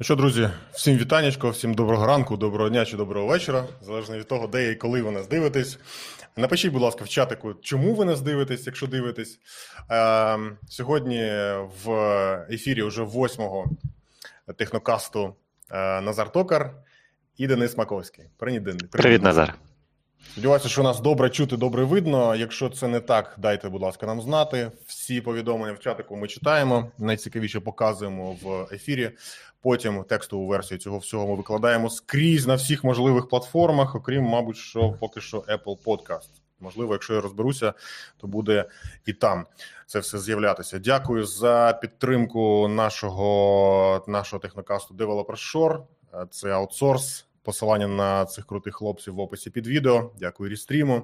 Ну що, друзі, всім вітанечко, всім доброго ранку, доброго дня чи доброго вечора, залежно від того, де і коли ви нас дивитесь. Напишіть, будь ласка, в чатику, чому ви нас дивитесь, якщо дивитесь. Е, Сьогодні в ефірі вже восьмого технокасту е, Назар Токар і Денис Маковський. Привіт, Денис. Привіт Назар. Сподіваюся, що нас добре чути, добре видно. Якщо це не так, дайте, будь ласка, нам знати. Всі повідомлення в чатику ми читаємо. Найцікавіше показуємо в ефірі. Потім текстову версію цього всього ми викладаємо скрізь на всіх можливих платформах, окрім, мабуть, що поки що Apple Podcast. Можливо, якщо я розберуся, то буде і там це все з'являтися. Дякую за підтримку нашого нашого технокасту Developer Shore. Це аутсорс. Посилання на цих крутих хлопців в описі під відео. Дякую Рістріму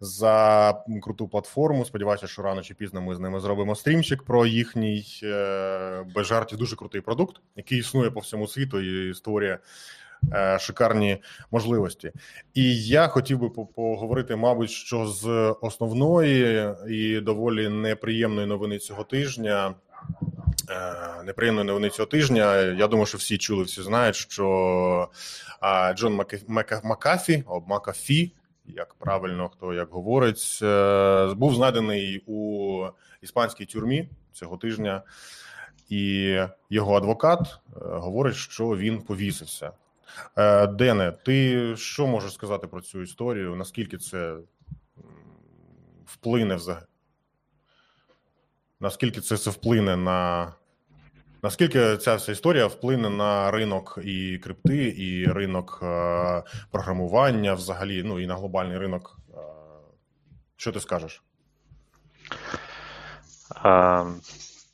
за круту платформу. Сподіваюся, що рано чи пізно ми з ними зробимо стрімчик про їхній е, без жартів дуже крутий продукт, який існує по всьому світу і створює е, шикарні можливості. І я хотів би поговорити, мабуть, що з основної і доволі неприємної новини цього тижня. Е, неприємної новини цього тижня. Я думаю, що всі чули, всі знають, що Джон Макафі, або Макафі, як правильно хто як говорить, е, був знайдений у іспанській тюрмі цього тижня, і його адвокат е, говорить, що він повісився. Дене, ти що можеш сказати про цю історію? Наскільки це вплине взагалі? Наскільки це це вплине на Наскільки ця вся історія вплине на ринок і крипти, і ринок е, програмування, взагалі, ну і на глобальний ринок? Е, що ти скажеш? А,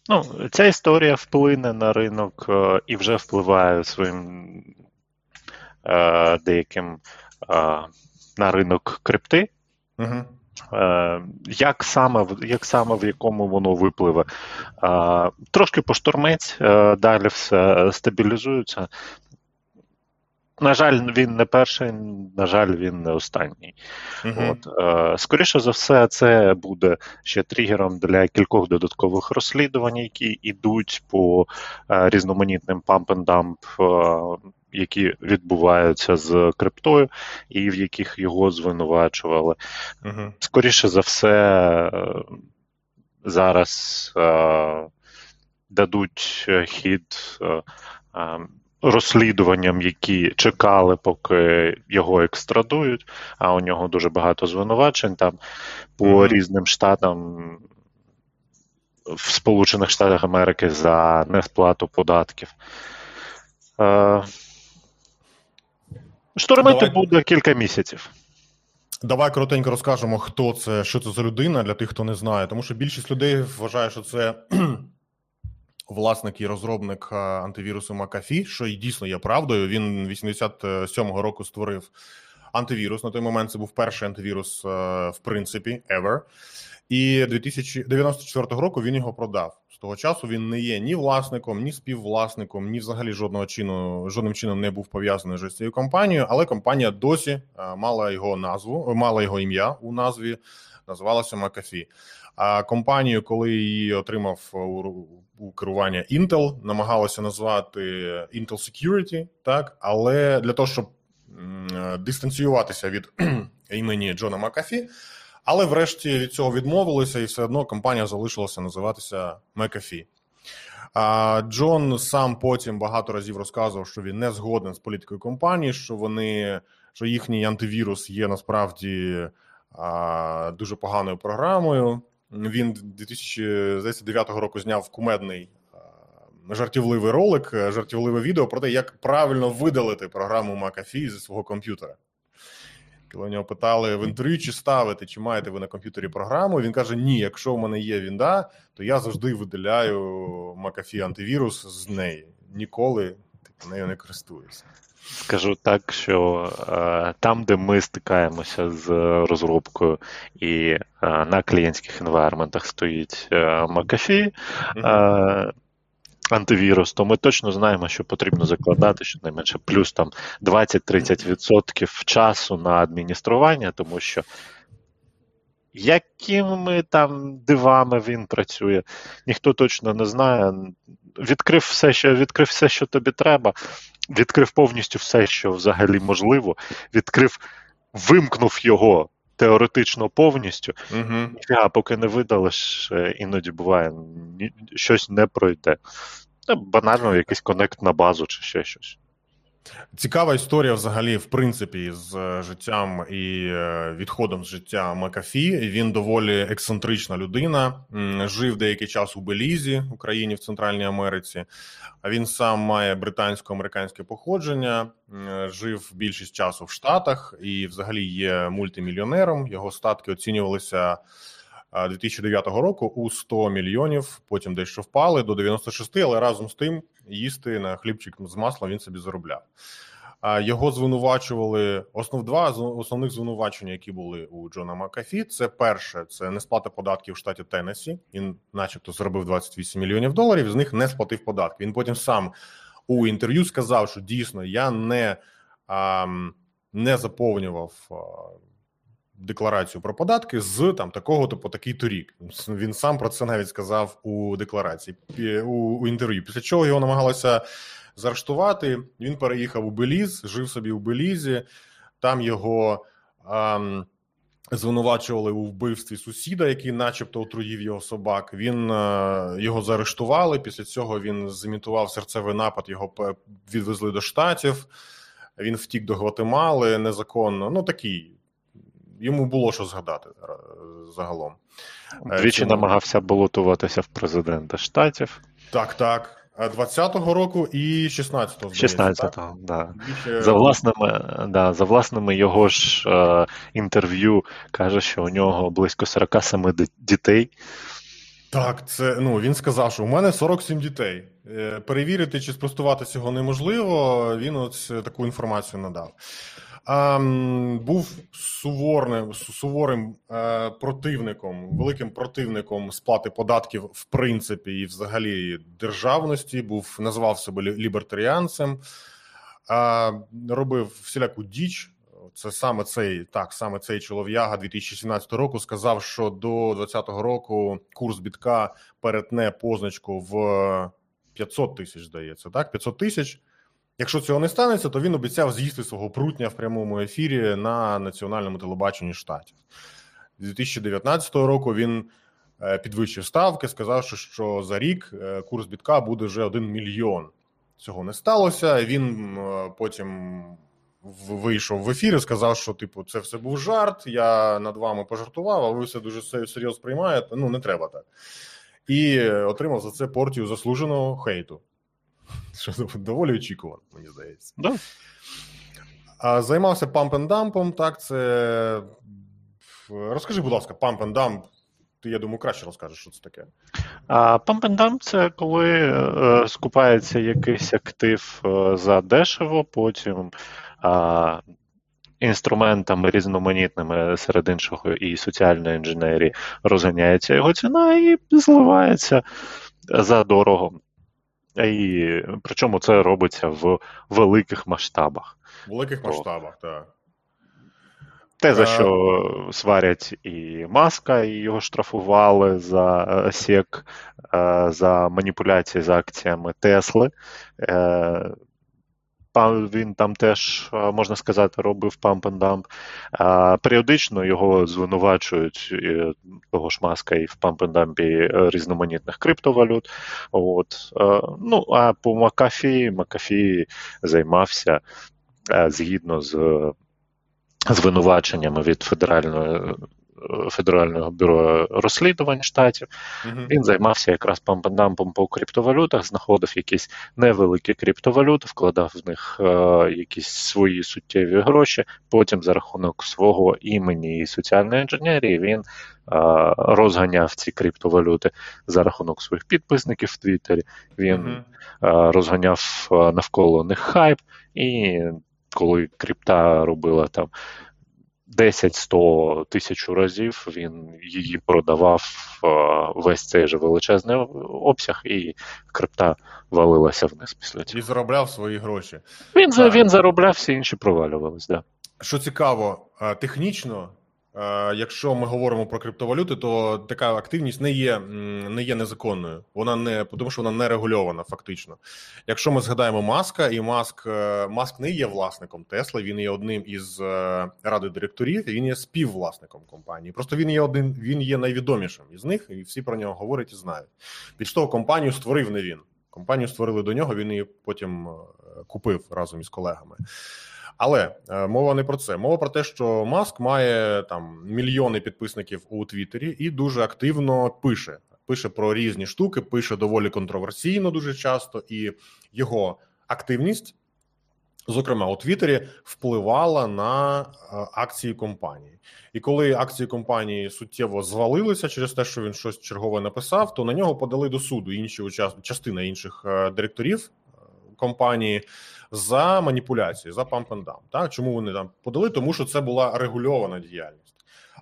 ну, Ця історія вплине на ринок е, і вже впливає своїм е, деяким е, на ринок крипти. Угу. Е, як саме як саме в якому воно випливе? Е, трошки поштурмець, е, далі все стабілізується. На жаль, він не перший, на жаль, він не останній. Uh-huh. От, е, Скоріше за все, це буде ще тригером для кількох додаткових розслідувань, які йдуть по е, різноманітним памп-н-дамп які відбуваються з криптою, і в яких його звинувачували. Угу. Скоріше за все, е, зараз е, дадуть хід. Розслідуванням, які чекали, поки його екстрадують, а у нього дуже багато звинувачень там по mm-hmm. різним штатам в Сполучених Штатах Америки за несплату податків. Е, Штормити Давай. буде кілька місяців. Давай коротенько розкажемо, хто це, що це за людина для тих, хто не знає. Тому що більшість людей вважає, що це власник і розробник антивірусу McAfee, що і дійсно є правдою. Він 87-го року створив антивірус. На той момент це був перший антивірус, е, в принципі, ever. І 2094 року він його продав. З того часу він не є ні власником, ні співвласником, ні взагалі жодного чину, жодним чином не був пов'язаний з цією компанією, але компанія досі е, мала його назву, мала його ім'я у назві, називалася McAfee. А компанію, коли її отримав керування Intel, намагалося назвати Intel Security, так але для того, щоб дистанціюватися від імені Джона Макафі. Але врешті від цього відмовилися, і все одно компанія залишилася називатися McAfee. А Джон сам потім багато разів розказував, що він не згоден з політикою компанії, що вони що їхній антивірус є насправді а, дуже поганою програмою. Він 2009 року зняв кумедний жартівливий ролик, жартівливе відео про те, як правильно видалити програму McAfee зі свого комп'ютера. Коли нього питали в інтерв'ю, чи ставити, чи маєте ви на комп'ютері програму. Він каже: Ні, якщо в мене є Вінда, то я завжди видаляю McAfee антивірус з неї. Ніколи типу, нею не користуюся. Скажу так, що е, там, де ми стикаємося з розробкою, і е, на клієнтських інвайрментах стоїть е, McAfee, mm-hmm антивірус, то ми точно знаємо, що потрібно закладати щонайменше плюс там 20-30% часу на адміністрування, тому що Якими там дивами він працює, ніхто точно не знає. Відкрив все, що відкрив все, що тобі треба, відкрив повністю все, що взагалі можливо, відкрив, вимкнув його теоретично повністю, Угу. а поки не видалиш, е, іноді буває, щось не пройде. Банально якийсь конект на базу чи ще щось. Цікава історія взагалі, в принципі, з е, життям і е, відходом з життя Макафі. Він доволі ексцентрична людина. Жив деякий час у Белізі, Україні в Центральній Америці. А він сам має британсько-американське походження, жив більшість часу в Штатах і, взагалі, є мультимільйонером. Його статки оцінювалися. 2009 року у 100 мільйонів, потім дещо впали до 96, але разом з тим їсти на хлібчик з маслом він собі заробляв. Його звинувачували основ два основних звинувачення, які були у Джона Макафі. Це перше, це не сплата податків в штаті Теннесі. Він, начебто, заробив 28 мільйонів доларів. З них не сплатив податки. Він потім сам у інтерв'ю сказав, що дійсно я не а, не заповнював декларацію про податки з там такого то по такий торік. Він сам про це навіть сказав у декларації у, у інтерв'ю. Після чого його намагалося заарештувати. Він переїхав у Беліз, жив собі у Белізі. Там його ем, звинувачували у вбивстві сусіда, який, начебто, отруїв його собак. Він е, його заарештували. Після цього він зімітував серцевий напад. Його відвезли до штатів. Він втік до Гватемали незаконно. Ну такий йому було що згадати е, загалом. Е, Двічі Цьому... намагався балотуватися в президента штатів. Так, так. 20-го року і 16-го. 16-го, да. Більше... За власними да, за власними його ж е, інтерв'ю каже, що у нього близько 47 дітей. Так, це ну він сказав, що у мене 47 дітей. Е, перевірити чи спростувати цього неможливо. Він ось таку інформацію надав був суворним суворим е, противником, великим противником сплати податків в принципі і взагалі державності. Був назвав себе лібертаріанцем, робив всіляку діч. Це саме цей так, саме цей чолов'яга 2017 року сказав, що до 2020 року курс бітка перетне позначку в 500 тисяч. Здається, так 500 тисяч. Якщо цього не станеться, то він обіцяв з'їсти свого прутня в прямому ефірі на національному телебаченні штатів. 2019 року він е, підвищив ставки, сказавши, що за рік е, курс бітка буде вже 1 мільйон. Цього не сталося. Він е, потім вийшов в ефір і сказав, що типу це все був жарт. Я над вами пожартував, а ви все дуже серйозно сприймаєте. Ну не треба так. І отримав за це портію заслуженого хейту. Що доволі очікувано, мені здається. Да. А Займався памп-н-дампом, так, це. Розкажи, будь ласка, памп-н-дамп. Ти, я думаю, краще розкажеш, що це таке. Памп-н-дамп – це коли е, скупається якийсь актив е, за дешево, потім е, інструментами різноманітними серед іншого і соціальної інженерії розганяється його ціна і зливається за дорого. І Причому це робиться в великих масштабах. В великих масштабах, так. Те, за що сварять і Маска, і його штрафували за е, сек, е, за маніпуляції з акціями Тесли. Е, він там теж, можна сказати, робив памп-н-дамп. Періодично його звинувачують того ж маска і в памп-н-дампі різноманітних криптовалют. От. Ну, а по Макафі Макафі займався згідно з звинуваченнями від федеральної Федерального бюро розслідувань штатів. Uh-huh. Він займався якраз пампендампом по криптовалютах, знаходив якісь невеликі криптовалюти, вкладав в них е, якісь свої суттєві гроші. Потім за рахунок свого імені і соціальної інженерії він е, розганяв ці криптовалюти за рахунок своїх підписників в Твіттері. Він uh-huh. е, розганяв навколо них хайп, і коли крипта робила там. 10-100 тисячу разів він її продавав весь цей же величезний обсяг, і крипта валилася вниз після цього. І заробляв свої гроші. Він а, він заробляв, всі інші провалювалися. Да. Що цікаво, технічно Е, якщо ми говоримо про криптовалюти, то така активність не є не є незаконною. Вона не тому, що вона не регульована, фактично. Якщо ми згадаємо Маска, і Маск е, Маск не є власником Тесла, він є одним із е, ради директорів, він є співвласником компанії. Просто він є один, він є найвідомішим із них, і всі про нього говорять і знають. Більш того, компанію створив не він. Компанію створили до нього. Він її потім купив разом із колегами. Але е, мова не про це. Мова про те, що Маск має там мільйони підписників у Твіттері і дуже активно пише. Пише про різні штуки, пише доволі контроверсійно дуже часто, і його активність, зокрема у Твіттері, впливала на е, акції компанії. І коли акції компанії суттєво звалилися через те, що він щось чергове написав, то на нього подали до суду інші частина інших е, директорів компанії за маніпуляції, за dump. Так чому вони там подали? Тому що це була регульована діяльність.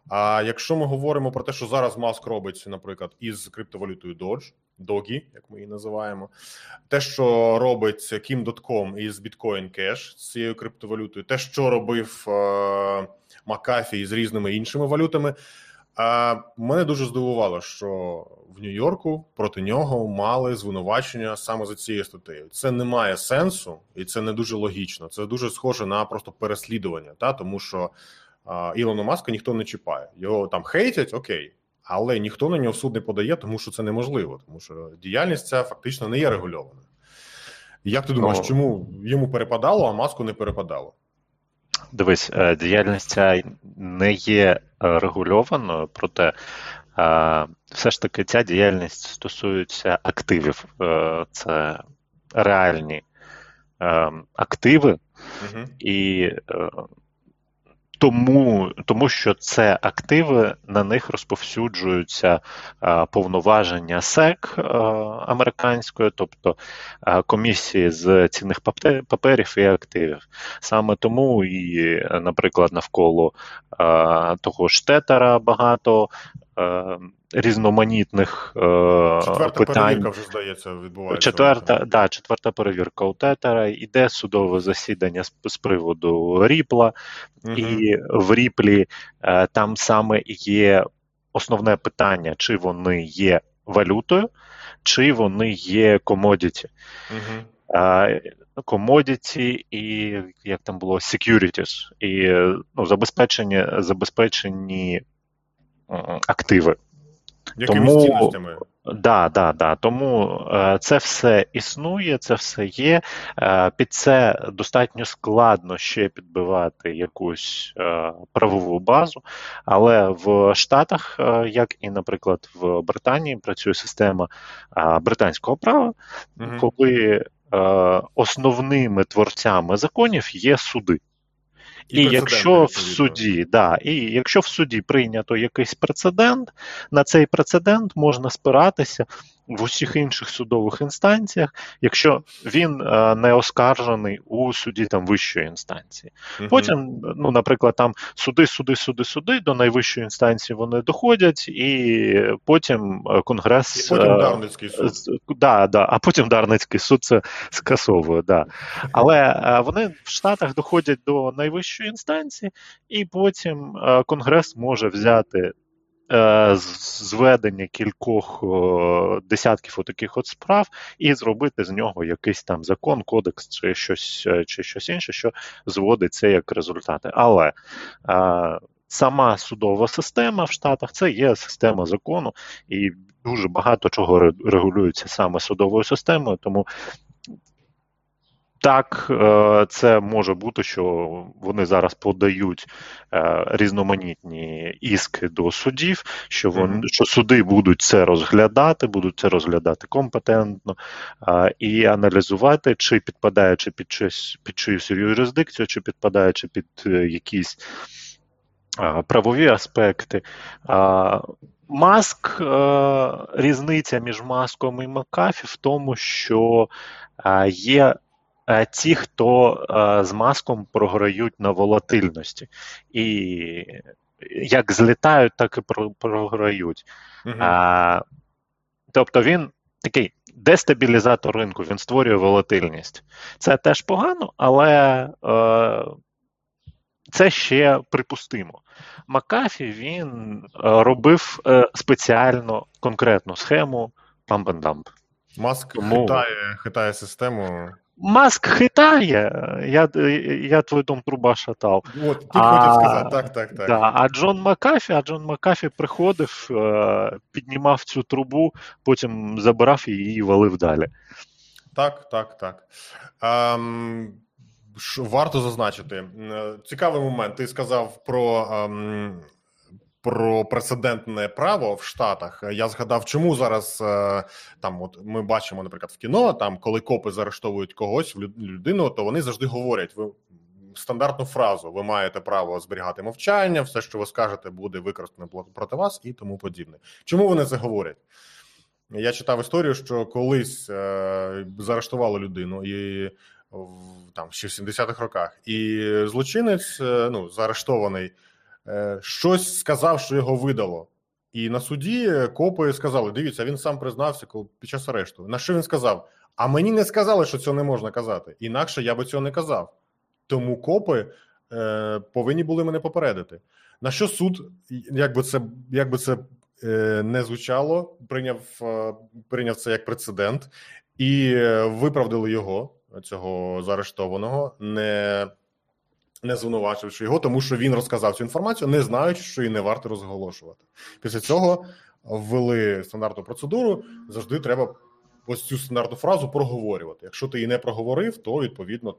А якщо ми говоримо про те, що зараз маск робить, наприклад, із криптовалютою Dodge, Dogi, як ми її називаємо, те, що робить Kim.com із Bitcoin Cash з цією криптовалютою, те, що робив е- Макафі з різними іншими валютами, а мене дуже здивувало, що в Нью-Йорку проти нього мали звинувачення саме за цією статтею. Це не має сенсу, і це не дуже логічно. Це дуже схоже на просто переслідування, та тому що а, Ілона Маска ніхто не чіпає. Його там хейтять, окей, але ніхто на нього в суд не подає, тому що це неможливо, тому що діяльність ця фактично не є регульованою. Як ти думаєш, чому йому перепадало, а маску не перепадало? Дивись, е, діяльність ця не є е, регульованою, проте е, все ж таки ця діяльність стосується активів. Це реальні активи, угу. і тому тому що це активи, на них розповсюджуються а, повноваження СЕК а, американської, тобто а, комісії з цінних паперів і активів. Саме тому і, наприклад, навколо того ж тетера багато Е, різноманітних е, четверта питань. перевірка вже здається відбувається. Четверта да, четверта перевірка у тетера. Іде судове засідання з, з приводу Ріпла, угу. і в Ріплі е, там саме є основне питання, чи вони є валютою, чи вони є commodity. Угу. Commodity і як там було securities, і ну, забезпечені забезпечені активи. Якими Тому, цінностями? Да, да, да. Тому е, це все існує, це все є. Е, під це достатньо складно ще підбивати якусь е, правову базу. Але в Штатах, е, як і, наприклад, в Британії, працює система е, британського права, угу. коли е, основними творцями законів є суди. І, і якщо в суді, да, і якщо в суді прийнято якийсь прецедент, на цей прецедент можна спиратися в усіх інших судових інстанціях, якщо він е, не оскаржений у суді там вищої інстанції. Угу. Потім, ну, наприклад, там суди, суди, суди, суди до найвищої інстанції вони доходять, і потім е, конгрес. І потім е, Дарницький суд. Да, да, а потім Дарницький суд це скасовує. Да. Але вони в Штатах доходять до найвищої інстанції, і потім конгрес може взяти Е, зведення кількох десятків отаких от справ і зробити з нього якийсь там закон, кодекс чи щось е, чи щось інше, що зводить це як результати. Але е, сама судова система в Штатах це є система закону, і дуже багато чого регулюється саме судовою системою, тому так, е, це може бути, що вони зараз подають е, різноманітні іски до судів, що вони що суди будуть це розглядати, будуть це розглядати компетентно е, і аналізувати, чи підпадаючи під чиюсь під чиюсь юрисдикцію, чи підпадаючи під якісь правові аспекти. Маск різниця між маском і Макафі в тому, що є ті, хто е, з маском програють на волатильності. І як злітають, так і програють. Угу. А, Тобто він такий дестабілізатор ринку, він створює волатильність. Це теж погано, але е, це ще припустимо. Макафі він робив спеціально конкретну схему памп-н-дамп. Маск Тому... хитає, хитає систему. Маск хитає, я я твій дом труба шатав. От, ти а, хотів сказати, так, так, так. Да, А Джон Макафі, а Джон Макафі приходив, е, піднімав цю трубу, потім забирав її і валив далі. Так, так, так. Ем, Варто зазначити. Е, цікавий момент. Ти сказав про ем, про прецедентне право в Штатах. Я згадав, чому зараз е, там, от ми бачимо, наприклад, в кіно, там коли копи заарештовують когось в людину, то вони завжди говорять: ви стандартну фразу: ви маєте право зберігати мовчання, все, що ви скажете, буде використано проти вас і тому подібне. Чому вони це говорять? Я читав історію, що колись е, заарештували людину і там ще в 70-х роках, і злочинець, е, ну заарештований. Е, щось сказав, що його видало. І на суді копи сказали: дивіться, він сам признався під час арешту. На що він сказав? А мені не сказали, що цього не можна казати. Інакше я би цього не казав. Тому копи е, повинні були мене попередити. На що суд, як би це як би це е, не звучало, прийняв е, прийняв це як прецедент і е, виправдали його, цього заарештованого, не не звинувачивши його, тому що він розказав цю інформацію, не знаючи, що її не варто розголошувати. Після цього ввели стандартну процедуру. Завжди треба ось цю стандартну фразу проговорювати. Якщо ти її не проговорив, то відповідно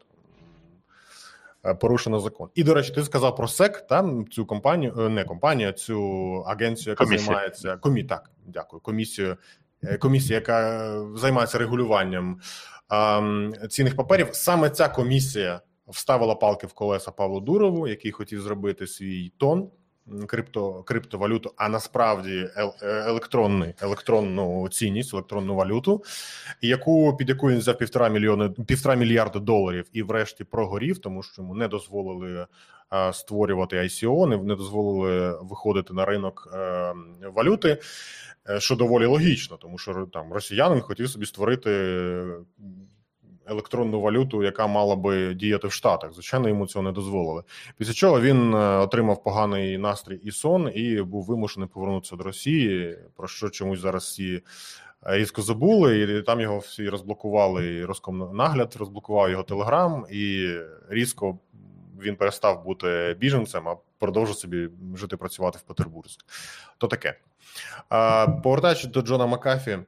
е, порушено закон. І до речі, ти сказав про СЕК, там цю компанію, е, не компанію, а цю агенцію, яка комісія. займається комі. Так, дякую, комісію. Е, комісія, яка займається регулюванням ем, цінних паперів, саме ця комісія вставила палки в колеса Павлу Дурову, який хотів зробити свій тон крипто, криптовалюту, а насправді е, електронний, електронну цінність, електронну валюту, яку під яку він взяв півтора мільйони півтора мільярда доларів і, врешті, прогорів, тому що йому не дозволили. Створювати ICO, не, не дозволили виходити на ринок е, валюти, е, що доволі логічно, тому що там росіянин хотів собі створити електронну валюту, яка мала би діяти в Штатах. Звичайно, йому цього не дозволили. Після чого він е, отримав поганий настрій і сон, і був вимушений повернутися до Росії. Про що чомусь зараз всі е, різко забули, і там його всі розблокували. і Роскомнагляд розблокував його телеграм, і різко він перестав бути біженцем, а продовжив собі жити працювати в Петербурзі. То таке. Повертаючись до Джона Макафі,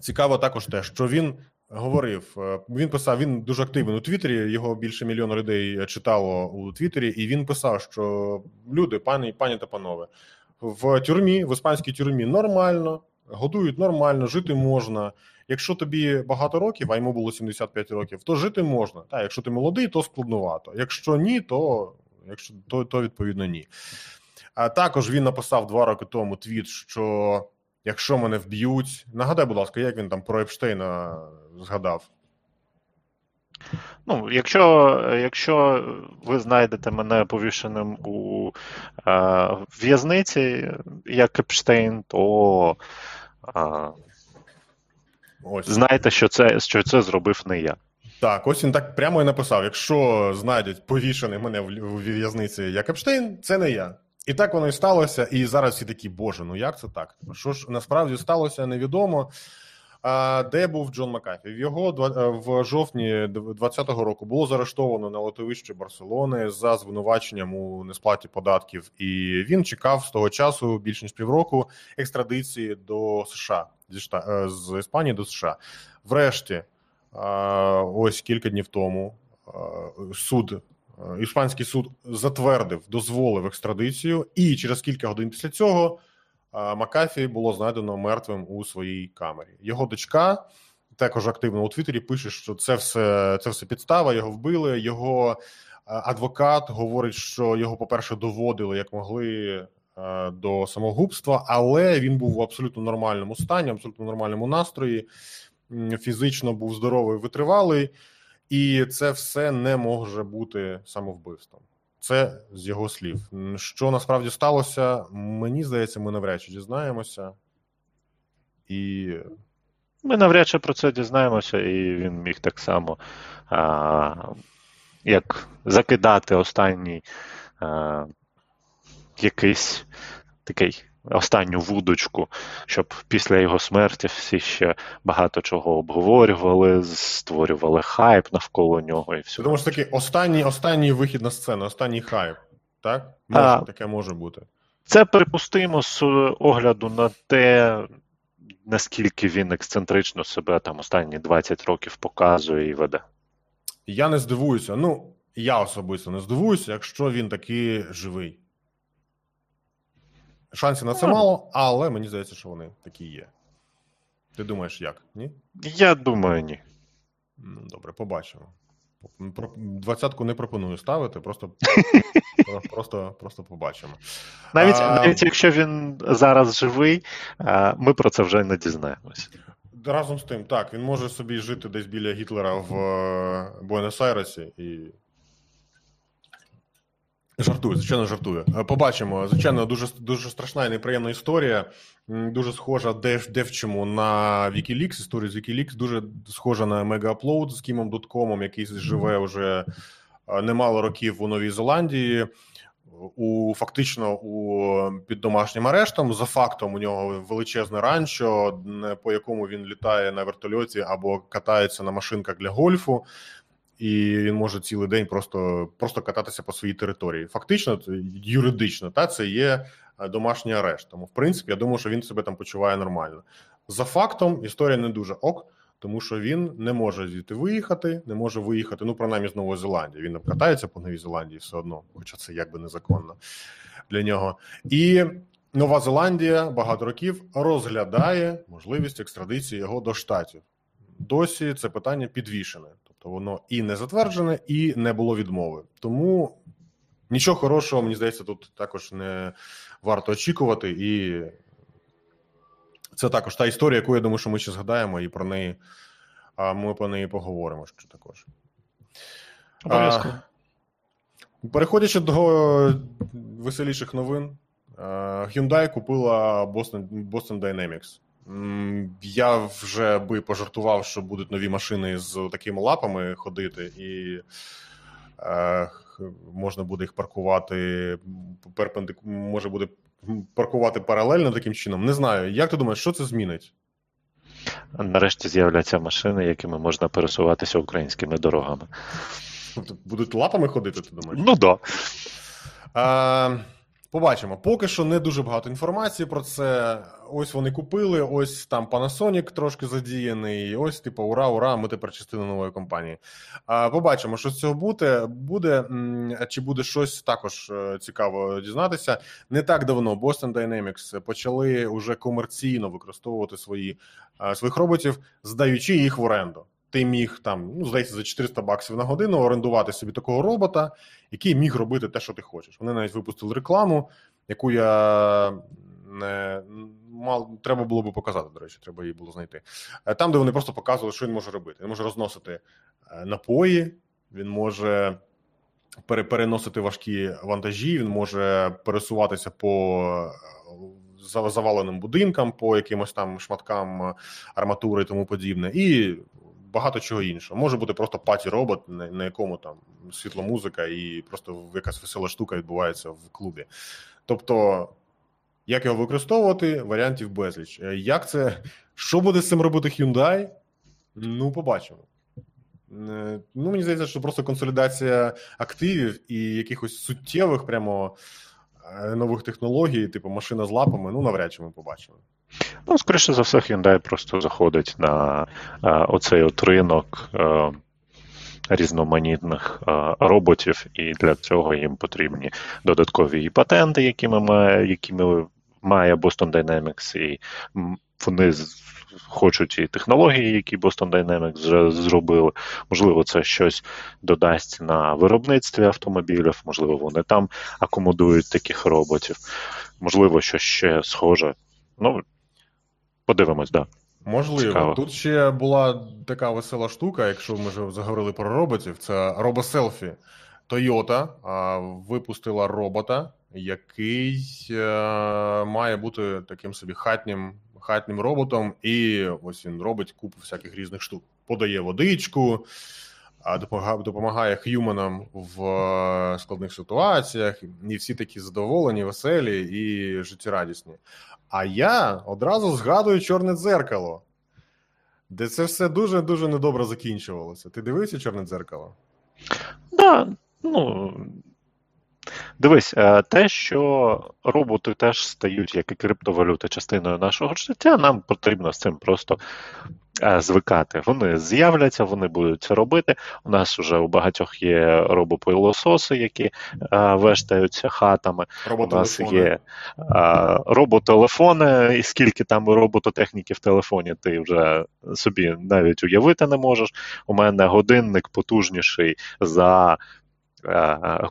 цікаво також те, що він говорив. Е, він писав, він дуже активний у Твіттері, Його більше мільйона людей читало у Твіттері, і він писав, що люди, пані, пані та панове, в тюрмі, в іспанській тюрмі нормально, годують нормально, жити можна. Якщо тобі багато років, а йому було 75 років, то жити можна. Та якщо ти молодий, то складнувато. Якщо ні, то якщо то, то відповідно ні. А також він написав два роки тому твіт, що якщо мене вб'ють, нагадай, будь ласка, як він там про Епштейна згадав? Ну, якщо якщо ви знайдете мене повішеним у е, в'язниці, як Епштейн, то е, ось. знайте, що це що це зробив не я. Так, ось він так прямо і написав: якщо знайдуть повішений мене в в'язниці як Епштейн, це не я. І так воно і сталося. І зараз всі такі, боже, ну як це так? Що ж насправді сталося, невідомо. А де був Джон Макафі? В його е, в жовтні 2020 року було заарештовано на литовищі Барселони за звинуваченням у несплаті податків, і він чекав з того часу більш ніж півроку екстрадиції до США зі е, з Іспанії до США. Врешті, ось кілька днів тому, суд Е, іспанський суд затвердив, дозволив екстрадицію, і через кілька годин після цього Макафі було знайдено мертвим у своїй камері. Його дочка також активно у Твіттері пише, що це все це все підстава. Його вбили. Його е, адвокат говорить, що його, по перше, доводили як могли. До самогубства, але він був в абсолютно нормальному стані, абсолютно нормальному настрої, фізично був здоровий, витривалий. І це все не може бути самовбивством. Це з його слів. Що насправді сталося, мені здається, ми навряд чи дізнаємося. І... Ми навряд чи про це дізнаємося, і він міг так само а, як закидати останній а, якийсь такий останню вудочку, щоб після його смерті всі ще багато чого обговорювали, створювали хайп навколо нього і все. Тому що такий останній останній вихід на сцену, останній хайп. Так? Може, А. таке може бути. Це припустимо з огляду на те, наскільки він ексцентрично себе там останні 20 років показує і веде. Я не здивуюся. Ну, я особисто не здивуюся, якщо він таки живий. Шансів на це мало, але мені здається, що вони такі є. Ти думаєш, як? Ні? Я думаю, ні. Ну, Добре, побачимо. Двадцятку не пропоную ставити, просто, просто, просто побачимо. Навіть, А- навіть якщо він зараз живий, ми про це вже не дізнаємося. Разом з тим, так, він може собі жити десь біля Гітлера в е, Буенос-Айресі і. Жартую, звичайно, жартую. Е, Побачимо. Звичайно, дуже дуже страшна і неприємна історія. Дуже схожа де, де в чому на Wikileaks, історію з Wikileaks, дуже схожа на Mega-Upload з Кімом Доткомом, який живе вже е, немало років у Новій Зеландії. У фактично у під домашнім арештом. За фактом у нього величезне ранчо, по якому він літає на вертольоті або катається на машинках для гольфу, і він може цілий день просто, просто кататися по своїй території. Фактично, юридично, та це є е, домашній арешт. Тому, в принципі, я думаю, що він себе там почуває нормально. За фактом, історія не дуже ок. Тому що він не може звідти виїхати, не може виїхати, ну принаймні з Нової Зеландії. Він там катається по Новій Зеландії все одно, хоча це якби незаконно для нього. І Нова Зеландія багато років розглядає можливість екстрадиції його до штатів. Досі це питання підвішене, тобто воно і не затверджене, і не було відмови. Тому нічого хорошого, мені здається, тут також не варто очікувати. І це також та історія, яку я думаю, що ми ще згадаємо, і про неї а, ми про неї поговоримо ще також. Обов'язково. Переходячи до веселіших новин, Hyundai купила Boston, Boston Dynamics. Я вже би пожартував, що будуть нові машини з такими лапами ходити, і е, можна буде їх паркувати перпендик, може буде паркувати паралельно таким чином. Не знаю. Як ти думаєш, що це змінить? Нарешті з'являться машини, якими можна пересуватися українськими дорогами. Тобто Будуть лапами ходити, ти думаєш? Ну да. Побачимо. Поки що не дуже багато інформації про це. Ось вони купили, ось там Panasonic трошки задіяний. Ось, типу, ура, ура, ми тепер частина нової компанії. А, побачимо, що з цього буде. буде чи буде щось також е, цікаво дізнатися. Не так давно Boston Dynamics почали уже комерційно використовувати свої, е, своїх роботів, здаючи їх в оренду. Ти міг там, ну, здається, за 400 баксів на годину орендувати собі такого робота, який міг робити те, що ти хочеш. Вони навіть випустили рекламу, яку я не мав, треба було би показати, до речі, треба її було знайти. Е, Там, де вони просто показували, що він може робити. Він може розносити е, напої, він може переносити важкі вантажі, він може пересуватися по е, заваленим будинкам, по якимось там шматкам арматури і тому подібне. І багато чого іншого. Може бути просто паті-робот, на, на якому там світломузика і просто якась весела штука відбувається в клубі. Тобто, як його використовувати, варіантів безліч. Е, Як це, що буде з цим робити Hyundai? Ну, побачимо. Е, Ну, мені здається, що просто консолідація активів і якихось суттєвих прямо нових технологій, типу машина з лапами, ну навряд чи ми побачимо. Ну, скоріше за все, Hyundai просто заходить на е, оцей от ринок е, різноманітних е, роботів, і для цього їм потрібні додаткові і патенти, якими має, якими має Boston Dynamics, і вони хочуть і технології, які Boston Dynamics вже зробили. Можливо, це щось додасть на виробництві автомобілів, можливо, вони там акомодують таких роботів, можливо, що ще схоже. Ну, подивимось, да. Можливо, Цікаво. тут ще була така весела штука, якщо ми вже заговорили про роботів, це робоселфі. Toyota а, випустила робота, який е, має бути таким собі хатнім, хатнім роботом, і ось він робить купу всяких різних штук. Подає водичку, допомагає х'юманам в складних ситуаціях, і всі такі задоволені, веселі і життєрадісні. А я одразу згадую чорне дзеркало, де це все дуже дуже недобре закінчувалося. Ти дивився чорне дзеркало? Да, ну. Дивись, е, те, що роботи теж стають, як і криптовалюти, частиною нашого життя, нам потрібно з цим просто е, звикати. Вони з'являться, вони будуть це робити. У нас вже у багатьох є робопилососи, які е, вештаються хатами. У нас є а, роботелефони, і скільки там робототехніки в телефоні, ти вже собі навіть уявити не можеш. У мене годинник потужніший за.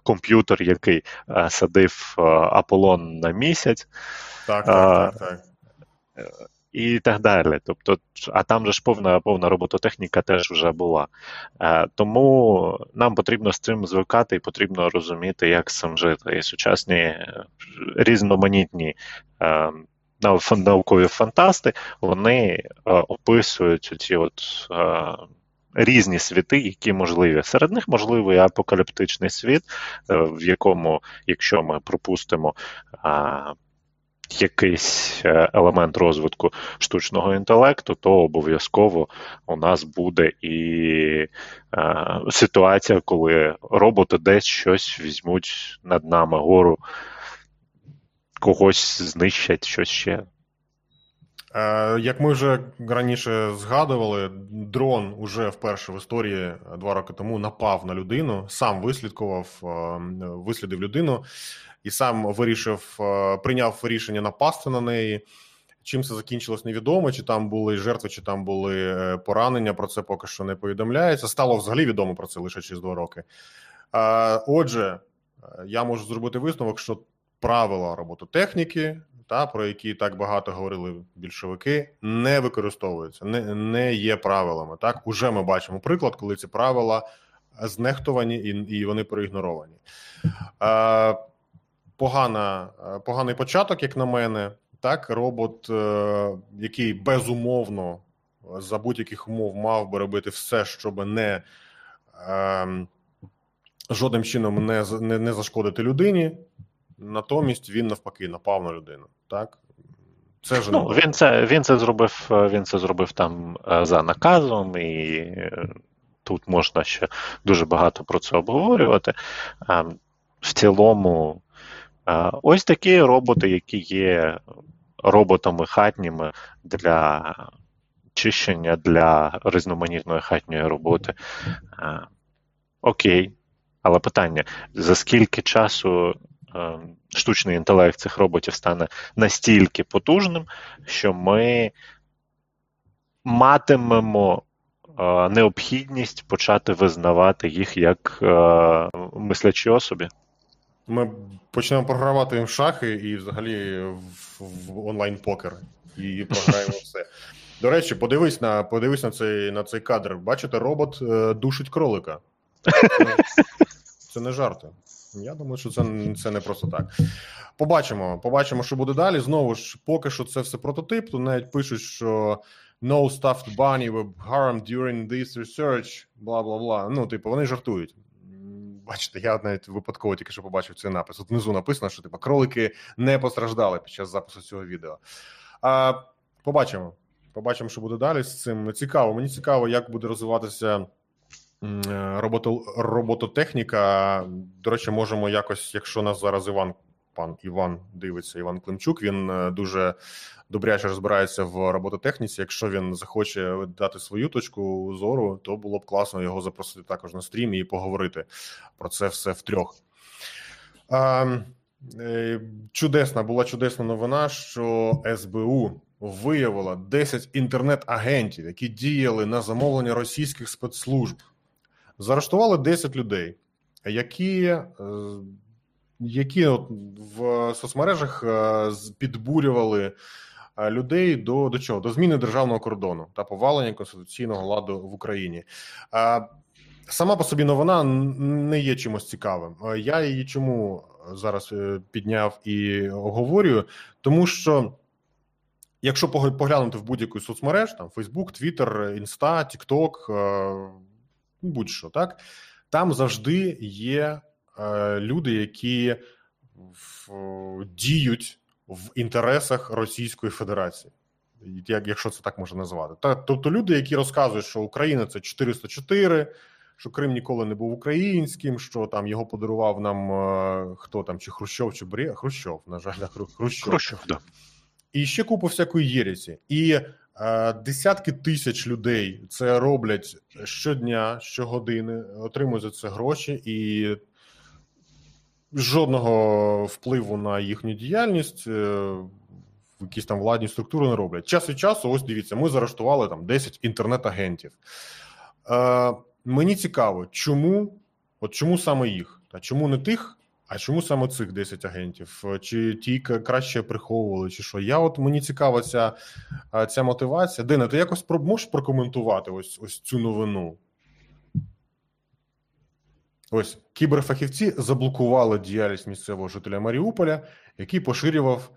Комп'ютер, який садив Аполлон на місяць, так, так, так, так і так далі. Тобто, а там же ж повна повна робототехніка теж вже була. Е, Тому нам потрібно з цим звикати і потрібно розуміти, як з цим жити. І сучасні е, різноманітні. Е, Наукові фантасти вони е, описують ці от е, різні світи, які можливі. Серед них можливий апокаліптичний світ, е, в якому, якщо ми пропустимо якийсь е, елемент розвитку штучного інтелекту, то обов'язково у нас буде і е, ситуація, коли роботи десь щось візьмуть над нами гору, когось знищать щось ще. Е, як ми вже раніше згадували, дрон уже вперше в історії два роки тому напав на людину, сам вислідкував, вислідив людину і сам вирішив, е, прийняв рішення напасти на неї. Чим це закінчилось, невідомо. Чи там були жертви, чи там були е, поранення. Про це поки що не повідомляється. Стало взагалі відомо про це лише через два роки. Отже, е, я можу зробити висновок, що правила робототехніки, та про які так багато говорили більшовики, не використовуються, не не є правилами. Так, уже ми бачимо приклад, коли ці правила знехтовані і і вони проігноровані погана, е, поганий початок, як на мене. Так, робот, е, який безумовно за будь-яких умов мав би робити все, щоб не е, жодним чином не не, не зашкодити людині. Натомість він навпаки напав на людину. Так це ж ну, він це він це зробив. Він це зробив там е, за наказом, і тут можна ще дуже багато про це обговорювати. В цілому, Ось такі роботи, які є роботами хатніми для чищення для різноманітної хатньої роботи. Окей. Але питання: за скільки часу е, штучний інтелект цих роботів стане настільки потужним, що ми матимемо е, необхідність почати визнавати їх як е, мислячі особі? Ми почнемо програвати їм шахи і взагалі в, в онлайн-покер. І програємо все. До речі, подивись на подивись на цей на цей кадр. Бачите, робот е, душить кролика. Це, це не жарти. Я думаю, що це це не просто так. Побачимо, побачимо, що буде далі. Знову ж, поки що це все прототип. Тут навіть пишуть, що no stuffed bunny were harmed during this research, бла бла бла. Ну, типу, вони жартують бачите, я навіть випадково тільки що побачив цей напис. От внизу написано, що типу, кролики не постраждали під час запису цього відео. А, Побачимо. Побачимо, що буде далі з цим. Цікаво. Мені цікаво, як буде розвиватися робото, робототехніка. До речі, можемо якось, якщо нас зараз Іван, пан Іван дивиться, Іван Климчук, він е, дуже добряче розбирається в робототехніці. Якщо він захоче дати свою точку зору, то було б класно його запросити також на стрім і поговорити про це все втрьох. Е, Чудесна була чудесна новина, що СБУ виявила 10 інтернет-агентів, які діяли на замовлення російських спецслужб. Заарештували 10 людей, які е, які от в соцмережах е, підбурювали Е, людей до до чого? До зміни державного кордону та повалення конституційного ладу в Україні. Сама по собі новина не є чимось цікавим. Я її чому зараз підняв і оговорюю, тому що. Якщо поглянути в будь-яку соцмереж, там Facebook, Twitter, Insta, TikTok, будь-що, так там завжди є е, люди, які в, діють в інтересах Російської Федерації, як, якщо це так можна назвати. Та, тобто люди, які розказують, що Україна це 404, що Крим ніколи не був українським, що там його подарував нам е, хто там, чи Хрущов, чи Брія Хрущов, на жаль, Хрущов. Хрущов, да. І ще купу всякої єресі. І десятки тисяч людей це роблять щодня, щогодини, отримують за це гроші, і жодного впливу на їхню діяльність. Е, якісь там владні структури не роблять. Час від часу, ось дивіться, ми заарештували там 10 інтернет-агентів. Е, Мені цікаво, чому от чому саме їх? Та чому не тих, а чому саме цих 10 агентів? Чи ті краще приховували, чи що? Я от мені цікава ця ця мотивація. Дина, ти якось можеш прокоментувати ось ось цю новину? Ось кіберфахівці заблокували діяльність місцевого жителя Маріуполя, який поширював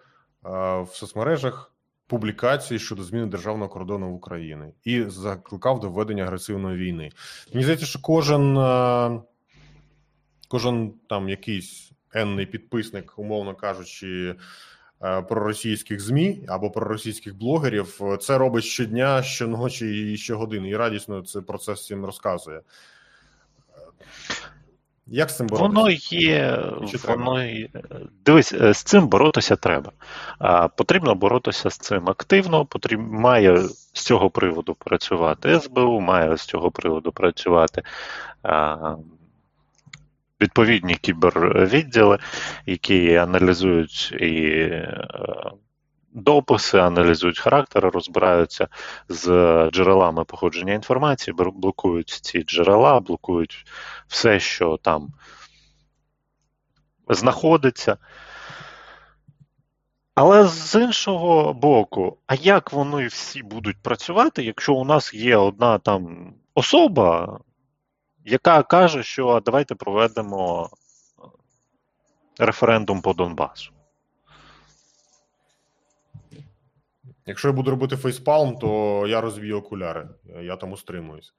а, в соцмережах публікації щодо зміни державного кордону в Україні і закликав до введення агресивної війни. Мені здається, що кожен а, кожен там якийсь енний підписник, умовно кажучи, проросійських змі або проросійських блогерів, це робить щодня, щоночі і щогодини, і радісно це про це всім розказує. Як з цим боротися? Воно є, воно є. Дивись, е, з цим боротися треба. А, Потрібно боротися з цим активно, потрібно, має з цього приводу працювати СБУ, має з цього приводу працювати а, відповідні кібервідділи, які аналізують і дописи, аналізують характери, розбираються з джерелами походження інформації, блокують ці джерела, блокують все, що там знаходиться. Але з іншого боку, а як вони всі будуть працювати, якщо у нас є одна там особа, яка каже, що давайте проведемо референдум по Донбасу? Якщо я буду робити фейспалм, то я розвію окуляри. Я там устримуюсь.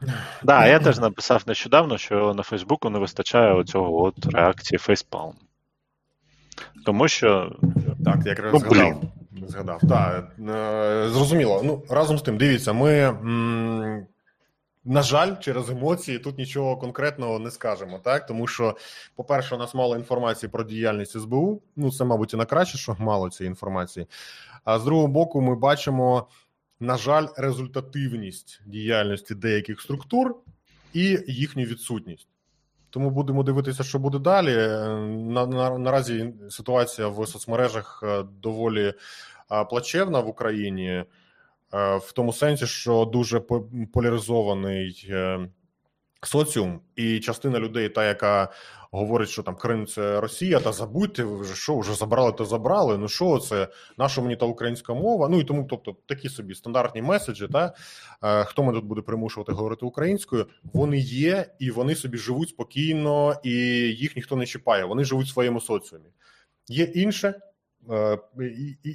Так, да, я теж написав нещодавно, що на Фейсбуку не вистачає оцього от реакції фейспалм. Тому що. Так, я якраз ну, згадав. Згадав. Так, е, зрозуміло. Ну, разом з тим, дивіться, ми. М- на жаль, через емоції тут нічого конкретного не скажемо, так тому що, по-перше, у нас мало інформації про діяльність СБУ. Ну це, мабуть, і на краще, що мало цієї інформації. А з другого боку, ми бачимо, на жаль, результативність діяльності деяких структур і їхню відсутність. Тому будемо дивитися, що буде далі. На, на наразі ситуація в соцмережах е, доволі плачевна в Україні. Е, в тому сенсі, що дуже поляризований е, соціум, і частина людей, та яка говорить, що там Крим це Росія, та забудьте ви вже що вже забрали, то забрали. Ну що це наша мені та українська мова? Ну і тому, тобто, такі собі стандартні меседжі, та е, хто мене тут буде примушувати говорити українською? Вони є і вони собі живуть спокійно, і їх ніхто не чіпає. Вони живуть в своєму соціумі. Є інше. Е,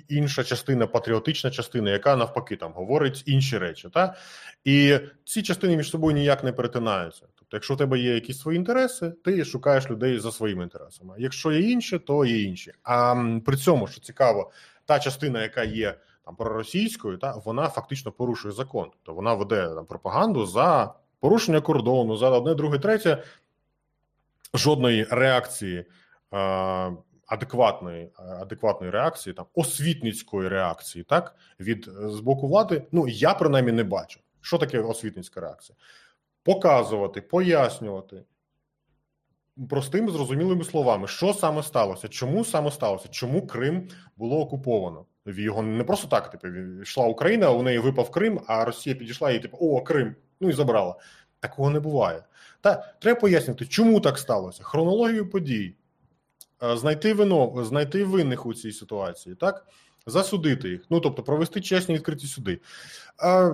інша частина, патріотична частина, яка навпаки там говорить інші речі. Та? І ці частини між собою ніяк не перетинаються. Тобто, якщо у тебе є якісь свої інтереси, ти шукаєш людей за своїми інтересами. Якщо є інші, то є інші. А при цьому, що цікаво, та частина, яка є там проросійською, та вона фактично порушує закон. Тобто вона веде там пропаганду за порушення кордону, за одне, друге, третє. Жодної реакції е, адекватної реакції, там освітницької реакції, так від е, з боку влади. Ну я принаймні не бачу. Що таке освітницька реакція? Показувати, пояснювати простими зрозумілими словами, що саме сталося, чому саме сталося, чому Крим було окуповано. Його не просто так, типу, йшла Україна, у неї випав Крим, а Росія підійшла і типу, о, Крим, ну і забрала. Такого не буває. Та треба пояснити, чому так сталося, хронологію подій. Е, знайти вино, знайти винних у цій ситуації, так засудити їх. Ну тобто провести чесні відкриті суди. А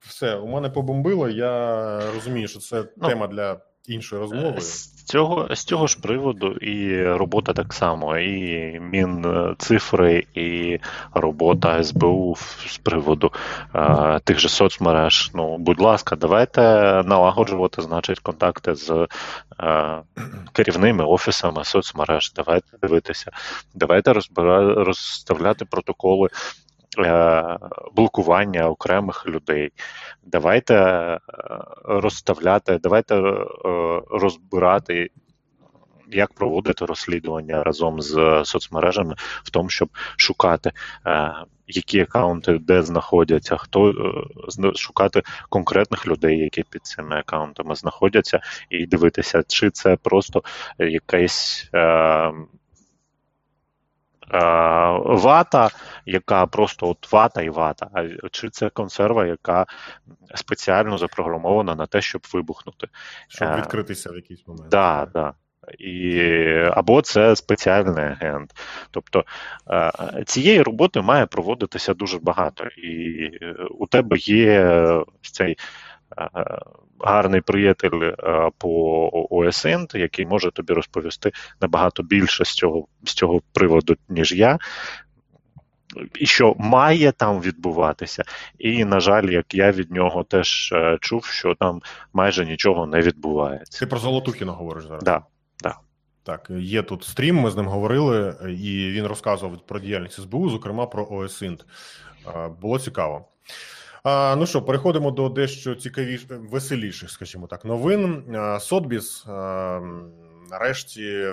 все у мене побомбило. Я розумію, що це ну, тема для іншою розмовою. З цього з цього ж приводу і робота так само, і Мінцифри, і робота СБУ з приводу е, тих же соцмереж. Ну, будь ласка, давайте налагоджувати, значить, контакти з е, керівними офісами соцмереж. Давайте дивитися, давайте розбира, розставляти протоколи. Е, блокування окремих людей. Давайте е, розставляти, давайте е, розбирати. Як проводити розслідування разом з соцмережами в тому, щоб шукати, які аккаунти де знаходяться, хто шукати конкретних людей, які під цими аккаунтами знаходяться, і дивитися, чи це просто якась Е, вата, яка просто от вата і вата, а чи це консерва, яка спеціально запрограмована на те, щоб вибухнути. Щоб е, відкритися в якийсь момент. Да, да. І, Або це спеціальний агент. Тобто е, цієї роботи має проводитися дуже багато. І у тебе є цей гарний приятель е, по ОСН, який може тобі розповісти набагато більше з цього з цього приводу, ніж я. І що має там відбуватися, і, на жаль, як я від нього теж е, чув, що там майже нічого не відбувається. Ти про Золотухіна говориш зараз? Да, да. Так, є тут стрім, ми з ним говорили, і він розказував про діяльність СБУ, зокрема про ОСІНТ. Е, було цікаво. А, Ну що, переходимо до дещо цікавіш, веселіших, скажімо так, новин. Сотбіс нарешті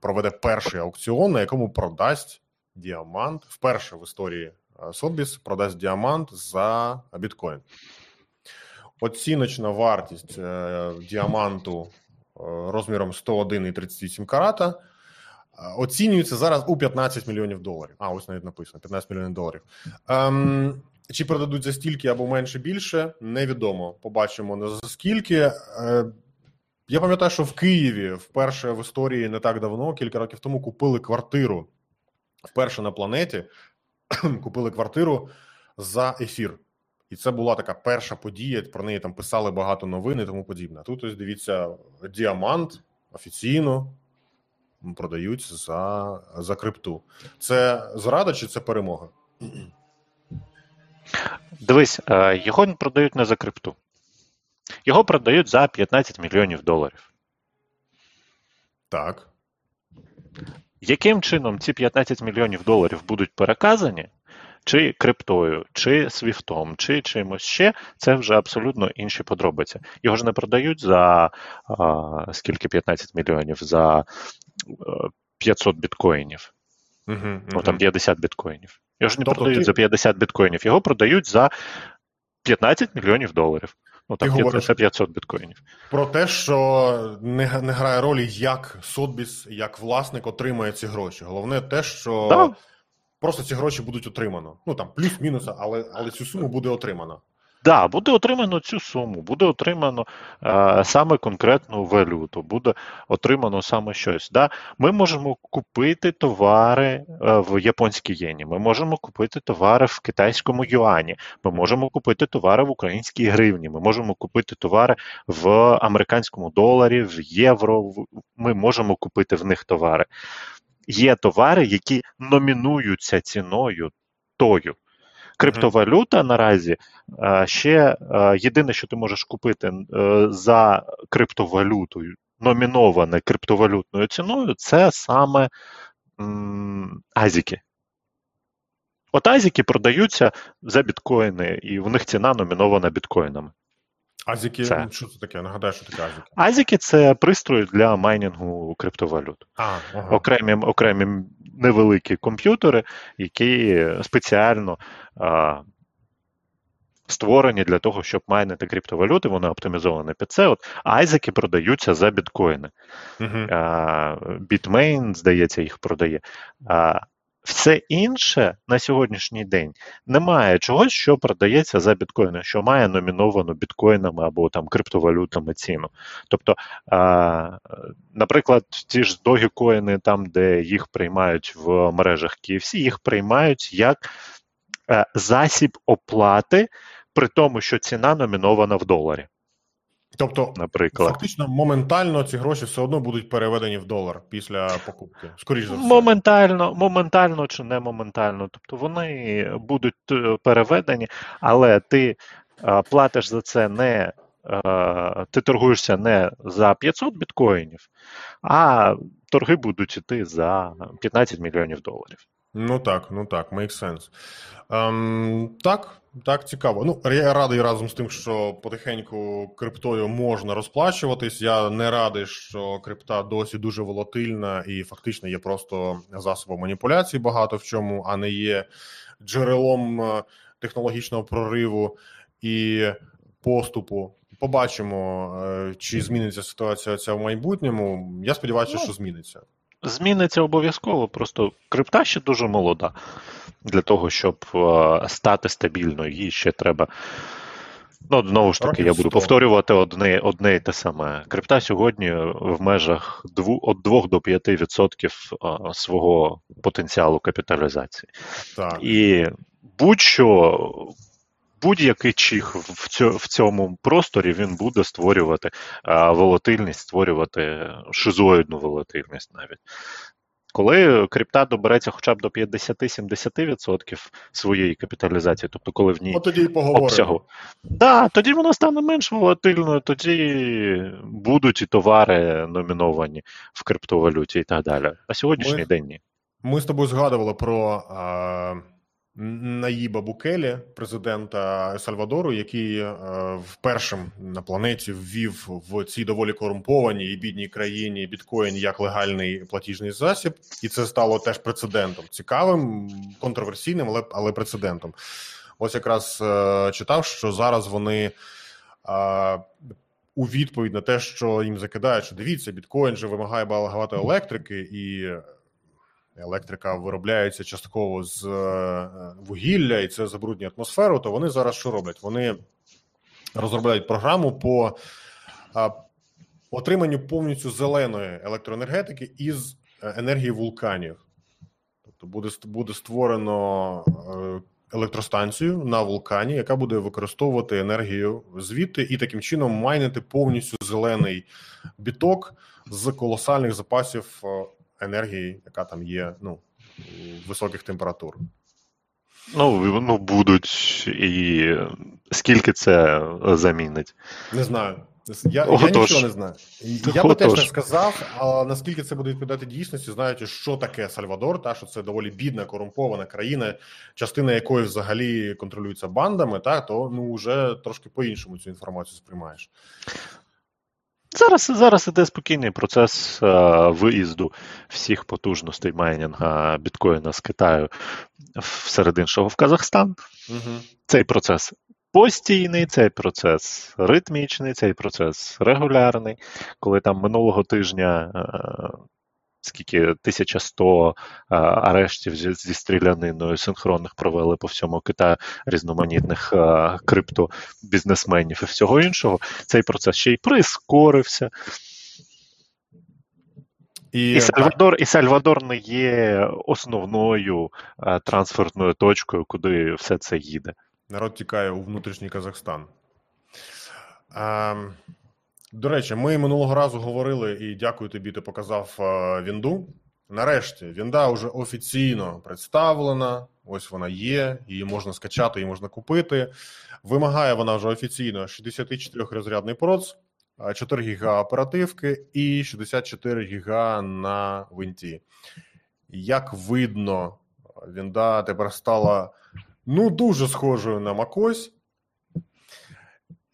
проведе перший аукціон, на якому продасть діамант. Вперше в історії Сотбіс продасть діамант за біткоін. Оціночна вартість е, діаманту е, розміром 101,38 карата. Оцінюється зараз у 15 мільйонів доларів. А, ось навіть написано: 15 мільйонів доларів. Ем, чи продадуть за стільки або менше більше, невідомо. Побачимо не за скільки. Е, я пам'ятаю, що в Києві вперше в історії не так давно, кілька років тому, купили квартиру вперше на планеті. Купили квартиру за ефір. І це була така перша подія. Про неї там писали багато новин і тому подібне. Тут ось дивіться, діамант офіційно продають за за крипту. Це зрада чи це перемога? Дивись, е, його продають не за крипту. Його продають за 15 мільйонів доларів. Так. Яким чином ці 15 мільйонів доларів будуть переказані, чи криптою, чи свіфтом, чи чимось ще, це вже абсолютно інші подробиці. Його ж не продають за а, скільки 15 мільйонів, за 500 біткоїнів. Угу, угу. Ну там 50 біткоїнів. Його ж не тобто продають ти... за 50 біткоїнів, його продають за 15 мільйонів доларів. Ну так, 500, 500 біткоїнів. Про те, що не не грає ролі, як Сотбіс, як власник отримає ці гроші. Головне те, що да. просто ці гроші будуть отримано. Ну там плюс-мінус, але але цю суму буде отримано. Да, буде отримано цю суму, буде отримано е, саме конкретну валюту, буде отримано саме щось. Да? Ми можемо купити товари е, в японській єні, ми можемо купити товари в китайському юані, ми можемо купити товари в українській гривні, ми можемо купити товари в американському доларі, в євро. Ми можемо купити в них товари. Є товари, які номінуються ціною тою. Криптовалюта наразі ще єдине, що ти можеш купити е, за криптовалютою, номіноване криптовалютною ціною, це саме азіки. От азіки продаються за біткоїни, і в них ціна номінована біткоїнами. Азіки, це. що це таке? Нагадаю, що таке азіки. Азіки це пристрої для майнінгу криптовалют. А, ага. Окремі окремі невеликі комп'ютери, які спеціально створені для того, щоб майнити криптовалюти, вони оптимізовані під це. От Айзеки продаються за біткоїни. Bitmain, здається, їх продає. А, все інше на сьогоднішній день немає чогось, що продається за біткоїни, що має номіновану біткоїнами або там криптовалютами ціну. Тобто, а, наприклад, ті ж догікоїни, там, де їх приймають в мережах KFC, їх приймають як засіб оплати, при тому, що ціна номінована в доларі. Тобто, наприклад. фактично, моментально ці гроші все одно будуть переведені в долар після покупки. Скоріше за все. Моментально, моментально чи не моментально. Тобто вони будуть е, переведені, але ти е, платиш за це не. е, Ти торгуєшся не за 500 біткоїнів, а торги будуть іти за 15 мільйонів доларів. Ну так, ну так, makes sense. Ем, так, так, цікаво. Ну, я радий разом з тим, що потихеньку криптою можна розплачуватись. Я не радий, що крипта досі дуже волатильна і фактично є просто засобом маніпуляцій багато в чому, а не є джерелом е, технологічного прориву і поступу. Побачимо, е, чи зміниться ситуація ця в майбутньому. Я сподіваюся, Ну, що зміниться. Зміниться обов'язково, просто крипта ще дуже молода для того, щоб е, стати стабільною. Їй ще треба. Ну, знову ж таки, я буду повторювати одне, одне і те саме. Крипта сьогодні в межах дву, від 2 до 5% е, свого потенціалу капіталізації. Так. І будь-що, будь-який чих в, цьому просторі він буде створювати волатильність, створювати шизоїдну волатильність навіть. Коли крипта добереться хоча б до 50-70% своєї капіталізації, тобто коли в ній От тоді обсягу, да, тоді вона стане менш волатильною, тоді будуть і товари номіновані в криптовалюті і так далі. На сьогоднішній Ми- день ні. Ми з тобою згадували про а, Наїба Букелі, президента Сальвадору, який а, вперше на планеті ввів в цій доволі корумпованій і бідній країні біткоін як легальний платіжний засіб, і це стало теж прецедентом. Цікавим, контроверсійним, але, але прецедентом. Ось якраз е, читав, що зараз вони. А, у відповідь на те, що їм закидають, що дивіться, біткоін же вимагає багато електрики, і електрика виробляється частково з е, вугілля, і це забруднює атмосферу. То вони зараз що роблять? Вони розробляють програму по отриманню повністю зеленої електроенергетики із е, енергії вулканів. Тобто буде буде створено е, електростанцію на вулкані, яка буде використовувати енергію звідти і таким чином майнити повністю зелений біток з колосальних запасів енергії, яка там є ну, високих температур. Ну, ну будуть і скільки це замінить? Не знаю. Я, я нічого не знаю. Я би теж не сказав, а наскільки це буде відповідати дійсності, знаючи, що таке Сальвадор, та що це доволі бідна, корумпована країна, частина якої взагалі контролюється бандами, та то ну вже трошки по-іншому цю інформацію сприймаєш. Зараз, зараз іде спокійний процес а, виїзду всіх потужностей майнінга біткоїна з Китаю серед іншого в Казахстан. Угу. Цей процес постійний, цей процес ритмічний, цей процес регулярний. Коли там минулого тижня е, скільки 1100 е, арештів зі, зі стріляниною синхронних провели по всьому Китаю різноманітних е, криптобізнесменів і всього іншого, цей процес ще й прискорився. І, І Сальвадор, і Сальвадор не є основною е, трансферною точкою, куди все це їде. народ тікає у внутрішній Казахстан. Ем, до речі, ми минулого разу говорили, і дякую тобі, ти показав е, Вінду. Нарешті Вінда вже офіційно представлена. Ось вона є, її можна скачати, її можна купити. Вимагає вона вже офіційно 64-розрядний проц, 4 гіга оперативки і 64 гіга на винті. Як видно, Вінда тепер стала ну дуже схожою на macOS.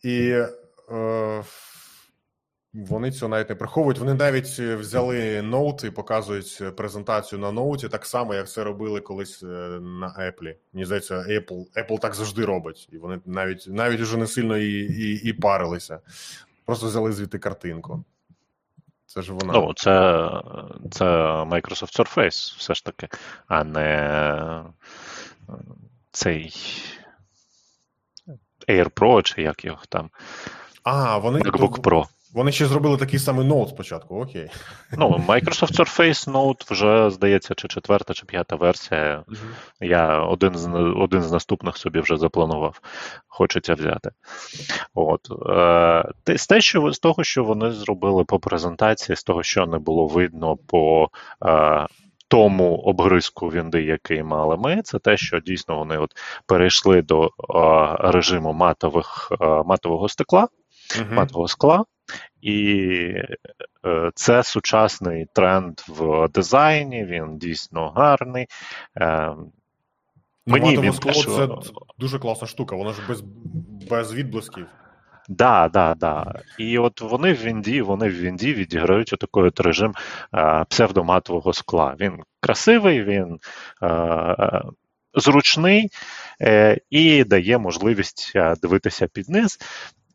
І е, вони цього навіть не приховують. Вони навіть взяли ноут і показують презентацію на ноуті, так само, як це робили колись е, на Apple. Мені здається, Apple Apple так завжди робить. І вони навіть навіть уже не сильно і, і, і парилися. Просто взяли звідти картинку. Це ж вона. Ну, це, це Microsoft Surface, все ж таки, а не е, цей Air Pro, чи як його там, а, вони MacBook Pro. Вони ще зробили такий самий ноут спочатку, окей. Ну, Microsoft Surface Note вже, здається, чи четверта, чи п'ята версія. Uh-huh. Я один з один з наступних собі вже запланував. Хочеться взяти. От. Е, з, те, що, з того, що вони зробили по презентації, з того, що не було видно по. Е, тому обгризку вінди, який мали ми, це те, що дійсно вони от перейшли до а, режиму матових, а, матового стекла, uh-huh. матового скла, і е, це сучасний тренд в дизайні, він дійсно гарний. Е, ну, Мені він скло це дуже класна штука, вона ж без без відблисків. Да, да, да. І от вони в Вінді, вони в Вінді відіграють отакий от режим е, псевдоматового скла. Він красивий, він е, зручний е, і дає можливість дивитися під низ.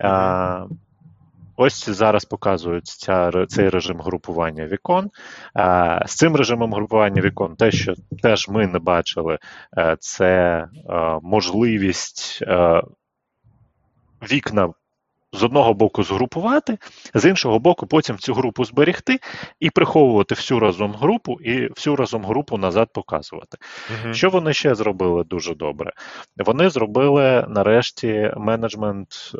Е, Ось зараз показують ця, цей режим групування вікон. З цим режимом групування вікон, те, що теж ми не бачили, е, це е, можливість е, вікна. З одного боку згрупувати, з іншого боку, потім цю групу зберігти і приховувати всю разом групу і всю разом групу назад показувати. uh Що вони ще зробили дуже добре? Вони зробили нарешті менеджмент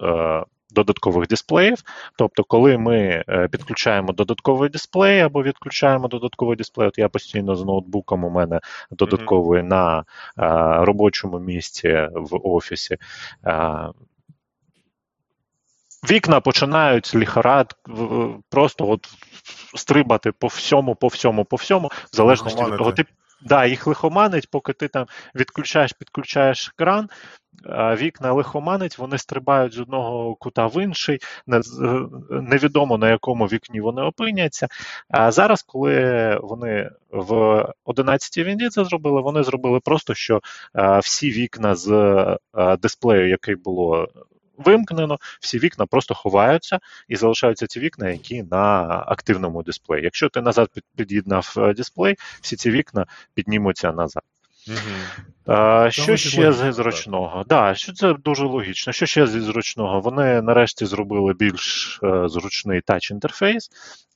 додаткових дисплеїв. Тобто, коли ми е, підключаємо додатковий дисплей або відключаємо додатковий дисплей, от я постійно з ноутбуком у мене додатковий mm-hmm. на е, робочому місці в офісі. Е, Вікна починають ліхарад просто от стрибати по всьому, по всьому, по всьому, в залежності від того, ти Да, їх лихоманить, поки ти там відключаєш, підключаєш екран, вікна лихоманить, вони стрибають з одного кута в інший, невідомо на якому вікні вони опиняться. А зараз, коли вони в 11-й вінді це зробили, вони зробили просто, що всі вікна з дисплею, який було вимкнено, всі вікна просто ховаються і залишаються ті вікна, які на активному дисплеї. Якщо ти назад під'єднав е, дисплей, всі ці вікна піднімуться назад. Угу. А, Що ще з зручного? Да, що це дуже логічно. Що ще зі зручного? Вони нарешті зробили більш е, зручний тач-інтерфейс,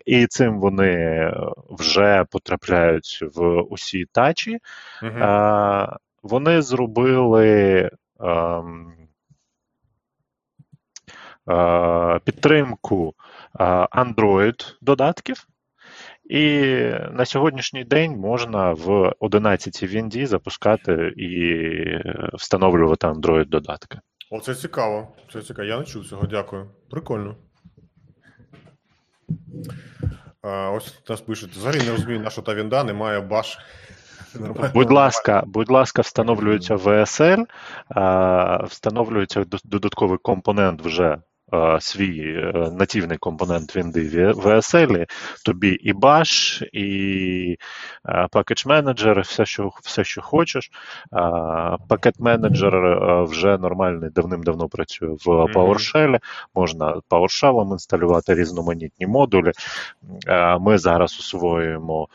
і цим вони вже потрапляють в усі тачі. Угу. А, Вони зробили. Ем, підтримку Android додатків. І на сьогоднішній день можна в 11 Вінді запускати і встановлювати Android додатки. О, це цікаво. Це цікаво. Я не чув цього. Дякую. Прикольно. А, Ось нас пишуть. Взагалі не розумію, на що та вінда немає баш. Будь ласка, будь ласка, встановлюється VSL, встановлюється додатковий компонент вже Е, свій е, нативний компонент Вінди в VSL, тобі і Bash, і е, Package Manager, все, що все, що хочеш. Пакет менеджер вже нормальний, давним-давно працює в PowerShell. Можна PowerShell інсталювати різноманітні модулі. Ми зараз освоюємо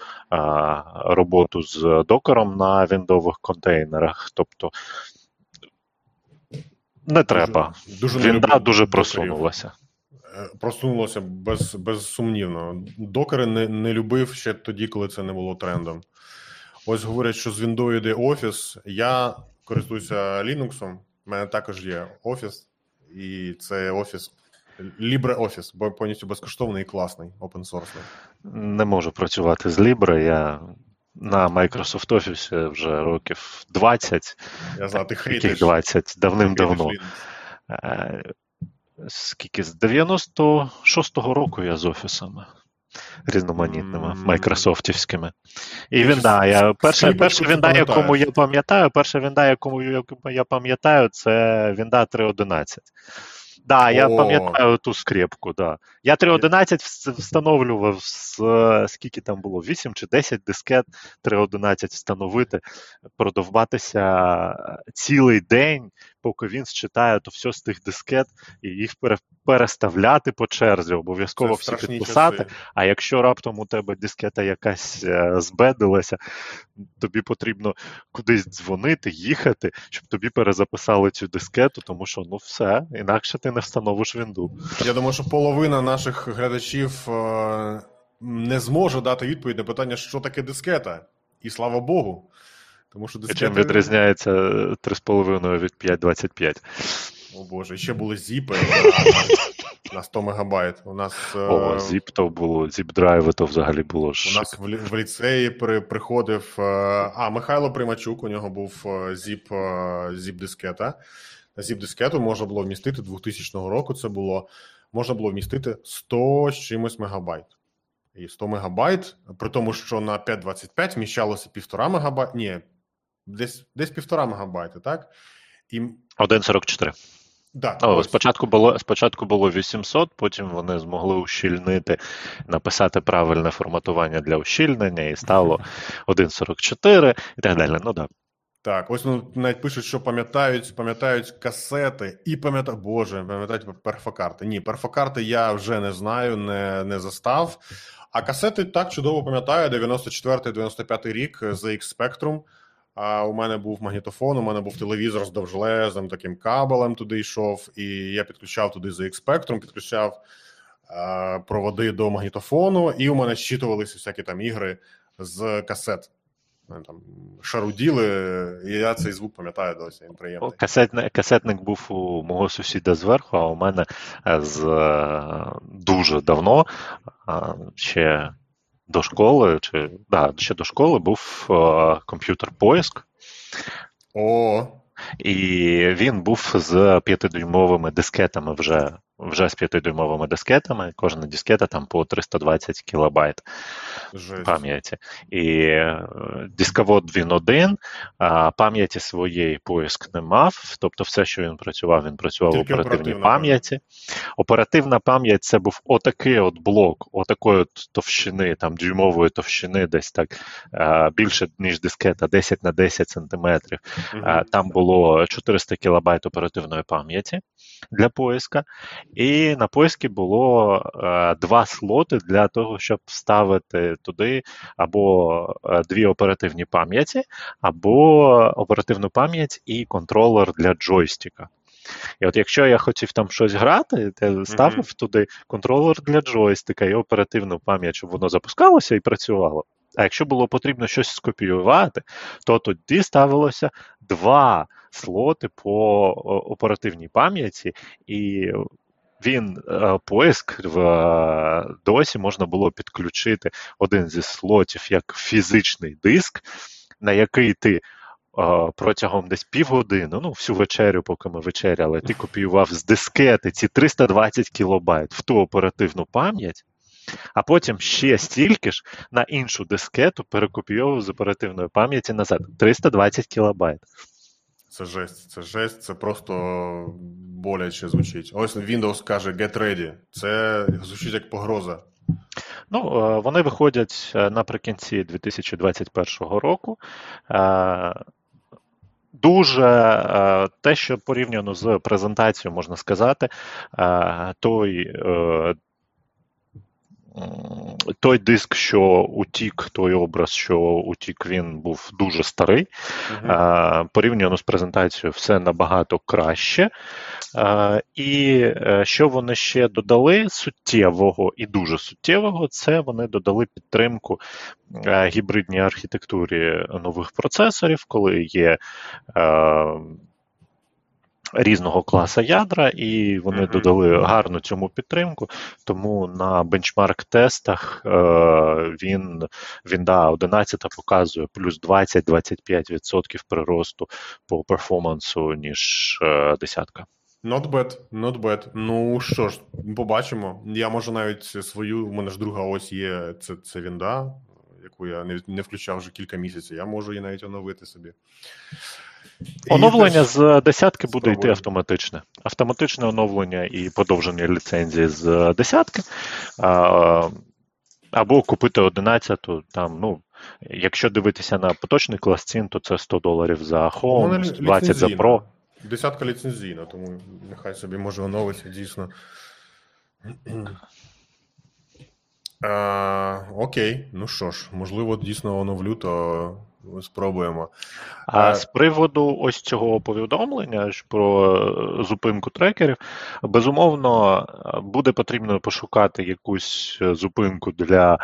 роботу з докером на віндових контейнерах. тобто не треба. Дуже, дуже Вінда дуже просунулася. Е, просунулося без, безсумнівно. Докери не не любив ще тоді, коли це не було трендом. Ось говорять, що з Windows йде офіс. Я користуюся Linux, У мене також є офіс, і це офіс LibreOffice, бо повністю безкоштовний і класний, open source. Не можу працювати з Libre, я на Microsoft Office вже років 20. Я знаю, ти хейтиш. 20, давним-давно. Е, скільки з 96-го року я з офісами різноманітними, майкрософтівськими. І він, да, я, перша, перша вінда, якому я пам'ятаю, перша вінда, якому я пам'ятаю, це вінда 3.11. Да, я О. пам'ятаю ту скрепку, да. Я 3.11 встановлював з скільки там було? 8 чи 10 дискет 3.11 встановити, продовбатися цілий день, поки він считає то все з тих дискет і їх переставляти по черзі, обов'язково всі підписати. Часи. А якщо раптом у тебе дискета якась е, збедилася, тобі потрібно кудись дзвонити, їхати, щоб тобі перезаписали цю дискету, тому що ну все, інакше ти не встановиш вінду. Я думаю, що половина наших глядачів е, не зможе дати відповідь на питання, що таке дискета. І слава Богу. Тому що дискети... Чим відрізняється 3,5 від 5,25. О Боже, ще були зіпи на 100 мегабайт. У нас О, зіп то було, zip-драйви то взагалі було. У нас в, в ліцеї при, приходив. Е, а, Михайло Примачук, у нього був е, zip zip дискета. На zip дискету можна було вмістити 2000 року. Це було можна було вмістити 100 з чимось мегабайт. І 100 мегабайт, при тому, що на 5.25 вміщалося 1,5 мегабайт. Ні, десь десь 1,5 мегабайти, так? І... 1,44. Да, О, спочатку було спочатку було 800, потім вони змогли ущільнити, написати правильне форматування для ущільнення, і стало 1,44 і так далі. Ну да. Так, ось ну, навіть пишуть, що пам'ятають пам'ятають касети і пам'ятають, Боже, пам'ятають перфокарти. Ні, перфокарти я вже не знаю, не не застав. А касети так чудово пам'ятаю: 94-95 рік ZX Spectrum. А у мене був магнітофон, у мене був телевізор з довжелезним таким кабелем туди йшов, і я підключав туди ZX Spectrum, підключав е, проводи до магнітофону, і у мене щитувалися всякі там ігри з касет. Там шаруділи, і я цей звук пам'ятаю досі. Він приємний. Касетник, касетник був у мого сусіда зверху, а у мене з е, дуже давно ще до школи, чи да, ще до школи був е, комп'ютер поиск. О. І він був з п'ятидюймовими дискетами вже вже з 5-дюймовими дискетами. Кожна дискета там по 320 кілобайт Жесть. пам'яті. І е, дисковод він один, а пам'яті своєї поиск не мав. Тобто, все, що він працював, він працював Тільки в оперативній пам'яті. Оперативна пам'ять це був отакий от блок, отакої от товщини, там дюймової товщини, десь так більше, ніж дискета, 10 на 10 сантиметрів. Угу. Там було 400 кілобайт оперативної пам'яті для поиска. І на поискі було е, два слоти для того, щоб вставити туди або е, дві оперативні пам'яті, або оперативну пам'ять і контролер для джойстика. І от якщо я хотів там щось грати, я ставив mm-hmm. туди контролер для джойстика і оперативну пам'ять, щоб воно запускалося і працювало. А якщо було потрібно щось скопіювати, то тоді ставилося два слоти по оперативній пам'яті, і він е, поиск в е, досі можна було підключити один зі слотів як фізичний диск, на який ти. Е, протягом десь півгодини, ну, всю вечерю, поки ми вечеряли, ти копіював з дискети ці 320 кілобайт в ту оперативну пам'ять, а потім ще стільки ж на іншу дискету перекопійовував з оперативної пам'яті назад 320 кілобайт. Це жесть, це жесть, це просто боляче звучить. Ось Windows каже Get ready. Це звучить як погроза. Ну, е, вони виходять е, наприкінці 2021 року. Е, дуже те, що порівняно з презентацією, можна сказати, той той диск, що утік, той образ, що утік, він був дуже старий. Uh-huh. Порівняно з презентацією, все набагато краще. І е, що вони ще додали суттєвого і дуже суттєвого, це вони додали підтримку е, гібридній архітектурі нових процесорів, коли є. Різного класа ядра, і вони mm-hmm. додали гарну цьому підтримку. Тому на бенчмарк-тестах е, він він да, 11 показує плюс 20-25% приросту по перформансу, ніж е, десятка. Not bad, not bad. Ну що ж, побачимо. Я можу навіть свою, у мене ж друга ось є, це це Вінда, яку я не не включав вже кілька місяців. Я можу її навіть оновити собі. Оновлення з десятки буде йти автоматичне. Автоматичне оновлення і подовження ліцензії з десятки. Або купити 11 там, ну, якщо дивитися на поточний клас цін, то це 100 доларів за Home, 20 за Pro. Десятка ліцензійна, тому нехай собі може оновитися дійсно. А, Окей, ну що ж, можливо, дійсно оновлю, то спробуємо. А е, з приводу ось цього повідомлення про е, зупинку трекерів, безумовно, буде потрібно пошукати якусь зупинку для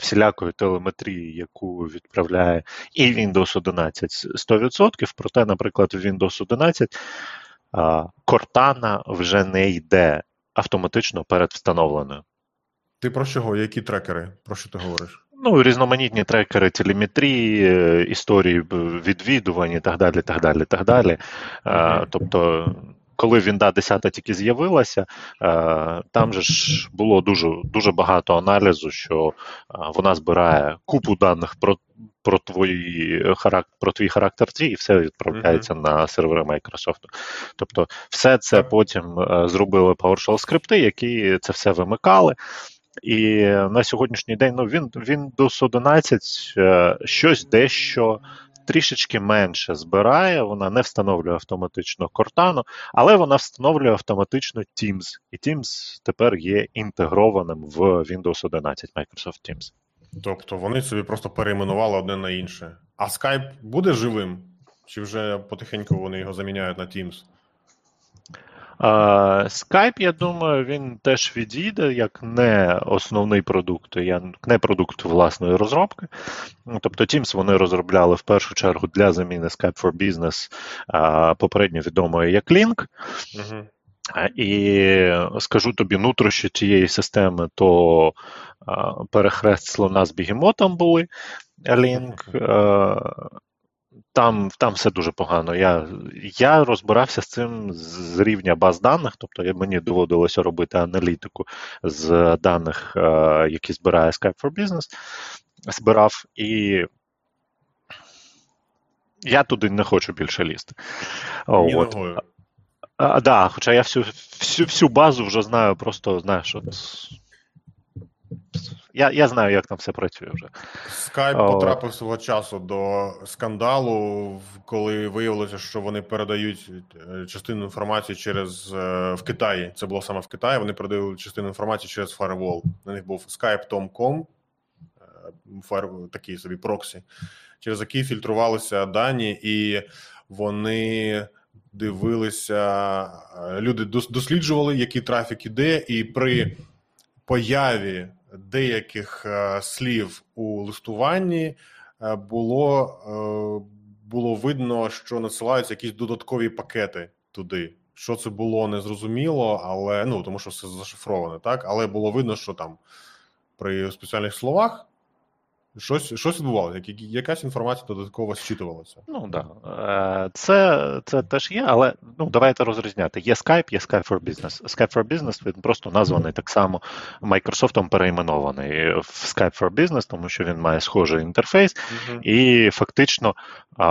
всілякої телеметрії, яку відправляє і Windows 11 100%. Проте, наприклад, в Windows 11 Cortana вже не йде автоматично перед встановленою. Ти про чого? Які трекери? Про що ти говориш? Ну, різноманітні трекери телеметрії, е, історії відвідувань і так далі. так далі, так далі. Okay. Тобто, коли Вінда 10 тільки з'явилася, там же ж було дуже дуже багато аналізу, що вона збирає купу даних про про твої про твій характер дій, і все відправляється mm-hmm. на сервери Microsoft. Тобто, все це потім е, зробили PowerShell скрипти, які це все вимикали. І на сьогоднішній день ну, він Windows 11 е, щось дещо трішечки менше збирає, вона не встановлює автоматично Cortana, але вона встановлює автоматично Teams. І Teams тепер є інтегрованим в Windows 11 Microsoft Teams. Тобто вони собі просто перейменували одне на інше. А Skype буде живим? Чи вже потихеньку вони його заміняють на Teams? Skype, я думаю, він теж відійде як не основний продукт, як не продукт власної розробки. Тобто Teams вони розробляли в першу чергу для заміни Skype for Business попередньо відомої як Link. Угу. І скажу тобі, нутрощі цієї системи, то перехрест слона з бігемотом були Link. Там там все дуже погано. Я я розбирався з цим з рівня баз даних, тобто мені доводилося робити аналітику з даних, е, які збирає Skype for Business, збирав, і я туди не хочу більше лізти. Ні От. А, да, Хоча я всю всю, всю базу вже знаю, просто знаєш, от я я знаю, як там все працює вже. Скайп потрапив свого часу до скандалу, коли виявилося, що вони передають е, частину інформації через е, в Китаї. Це було саме в Китаї. Вони передали частину інформації через Firewall. На них був Skype.com, е, такий собі проксі, через який фільтрувалися дані, і вони. Дивилися, люди досліджували, який трафік іде, і при появі деяких е, слів у листуванні е, було е, було видно, що надсилаються якісь додаткові пакети туди. Що це було незрозуміло, але ну тому що все зашифроване, так але було видно, що там при спеціальних словах Щось щось відбувалося, якась інформація додатково зчитувалася. Ну да. Е, це це теж є, але ну давайте розрізняти. Є Skype, є Skype for Business. Skype for Business він просто названий так само Microsoft перейменований в Skype for Business, тому що він має схожий інтерфейс, uh і фактично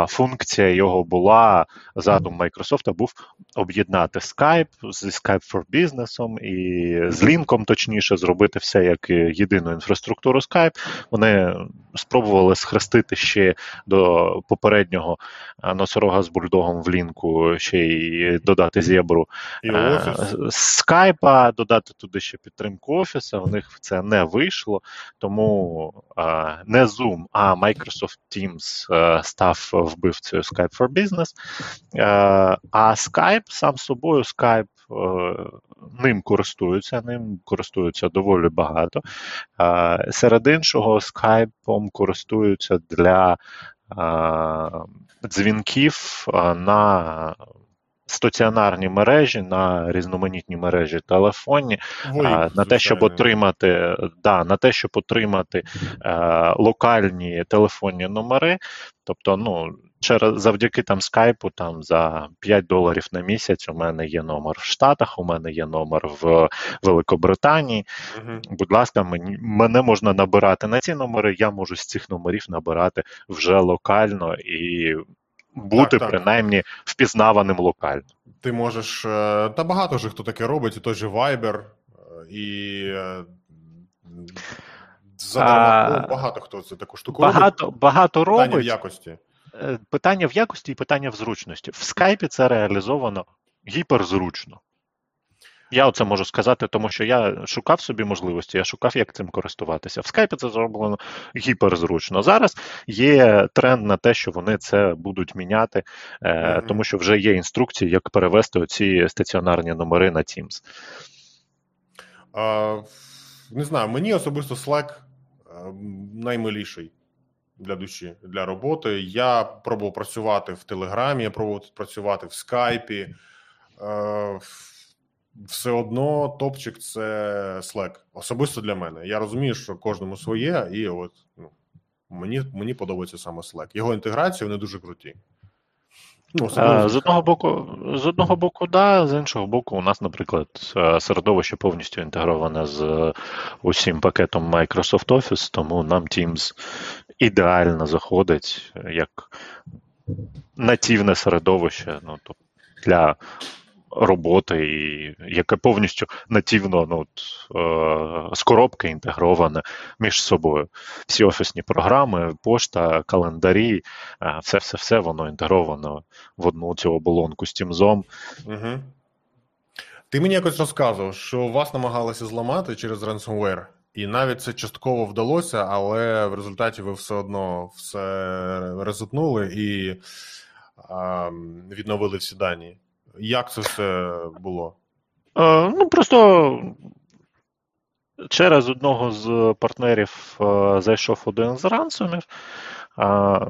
функція його була задум Microsoft був об'єднати Skype зі Skype for Business і з лінком, точніше, зробити все як єдину інфраструктуру Skype. Вони спробували схрестити ще до попереднього е, носорога з бульдогом в лінку, ще й додати зебру е, скайпа, додати туди ще підтримку офіса. У них це не вийшло, тому е, не Zoom, а Microsoft Teams став вбивцею Skype for Business. А Skype сам собою Skype ним користуються, ним користуються доволі багато. Серед іншого, скайпом користуються для дзвінків на стаціонарні мережі, на різноманітні мережі телефонні, Ой, на те, щоб отримати да, на те, щоб отримати е, локальні телефонні номери. Тобто, ну через завдяки там скайпу, там за 5 доларів на місяць. У мене є номер в Штатах, у мене є номер в Великобританії. uh Будь ласка, мені мене можна набирати на ці номери. Я можу з цих номерів набирати вже локально і бути так, принаймні впізнаваним локально. Ти можеш е, та багато ж хто таке робить, і той же Viber, е, і е, задарма багато хто це таку штуку багато, робить. Багато робить. Питання в якості. Питання в якості і питання в зручності. В скайпі це реалізовано гіперзручно. Я оце можу сказати, тому що я шукав собі можливості, я шукав, як цим користуватися. В скайпі це зроблено гіперзручно. Зараз є тренд на те, що вони це будуть міняти, е, mm-hmm. тому що вже є інструкції, як перевести оці стаціонарні номери на Teams. А, Не знаю, мені особисто Slack наймиліший для душі для роботи. Я пробував працювати в Телеграмі, я пробував працювати в скайпі. Е, все одно топчик це Slack. Особисто для мене. Я розумію, що кожному своє, і от ну, мені мені подобається саме Slack. Його інтеграція вони дуже круті. Ну, а, з одного боку, з одного боку, да, з іншого боку, у нас, наприклад, е, середовище повністю інтегроване з усім пакетом Microsoft Office, тому нам Teams ідеально заходить як нативне середовище. Ну, для роботи, і яке повністю нативно ну, е, з коробки інтегроване між собою. Всі офісні програми, пошта, календарі, е, все все все воно інтегровано в одну цю оболонку з Тімзом. Угу. Ти мені якось розказував, що вас намагалися зламати через ransomware. І навіть це частково вдалося, але в результаті ви все одно все резутнули і а, відновили всі дані. Як це все було? Е, ну, просто через одного з партнерів е, зайшов один з рансомів. Е,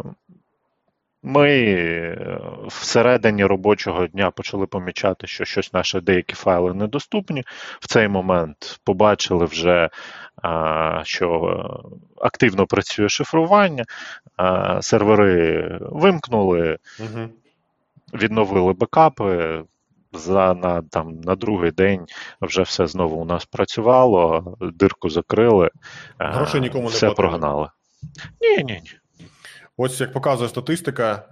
ми всередині робочого дня почали помічати, що щось наші деякі файли недоступні. В цей момент побачили вже, що активно працює шифрування, сервери вимкнули. Угу відновили бекапи. За на там на другий день вже все знову у нас працювало, дирку закрили, е, грошей нікому все не прогнали. Ні, ні, ні. Ось як показує статистика: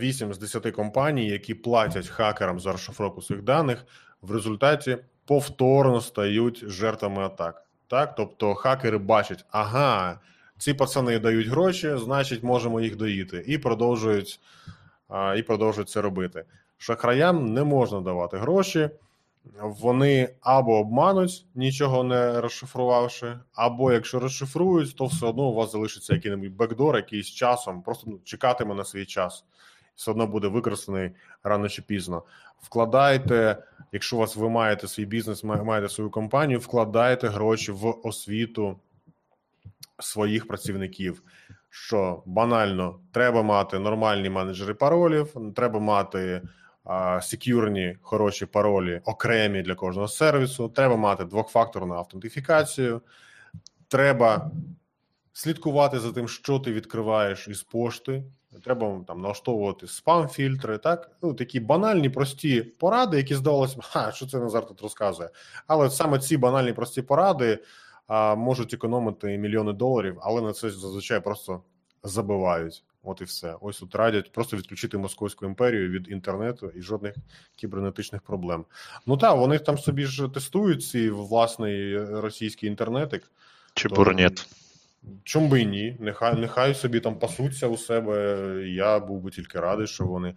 8 е, з 10 компаній, які платять хакерам за розшифровку своїх даних, в результаті повторно стають жертвами атак. Так, тобто хакери бачать, ага, ці пацани дають гроші, значить, можемо їх доїти, і продовжують і продовжують це робити. Шахраям не можна давати гроші, вони або обмануть, нічого не розшифрувавши, або якщо розшифрують, то все одно у вас залишиться який-небудь бекдор, який з часом, просто ну, чекатиме на свій час. Все одно буде використаний рано чи пізно. Вкладайте, якщо у вас ви маєте свій бізнес, маєте свою компанію, вкладайте гроші в освіту своїх працівників що банально треба мати нормальні менеджери паролів, треба мати секюрні хороші паролі, окремі для кожного сервісу. Треба мати двохфакторну автентифікацію. Треба слідкувати за тим, що ти відкриваєш із пошти. Треба там налаштовувати спам-фільтри, так ну такі банальні прості поради, які здавалося, ха, що це Назар тут розказує. Але саме ці банальні прості поради а, можуть економити мільйони доларів, але на це зазвичай просто забивають. От і все. Ось тут радять просто відключити московську імперію від інтернету і жодних кібернетичних проблем. Ну так, вони там собі ж тестують ці власний російський інтернетик. Чи бурнет. Чому би і ні? Нехай нехай собі там пасуться у себе. Я був би тільки радий, що вони.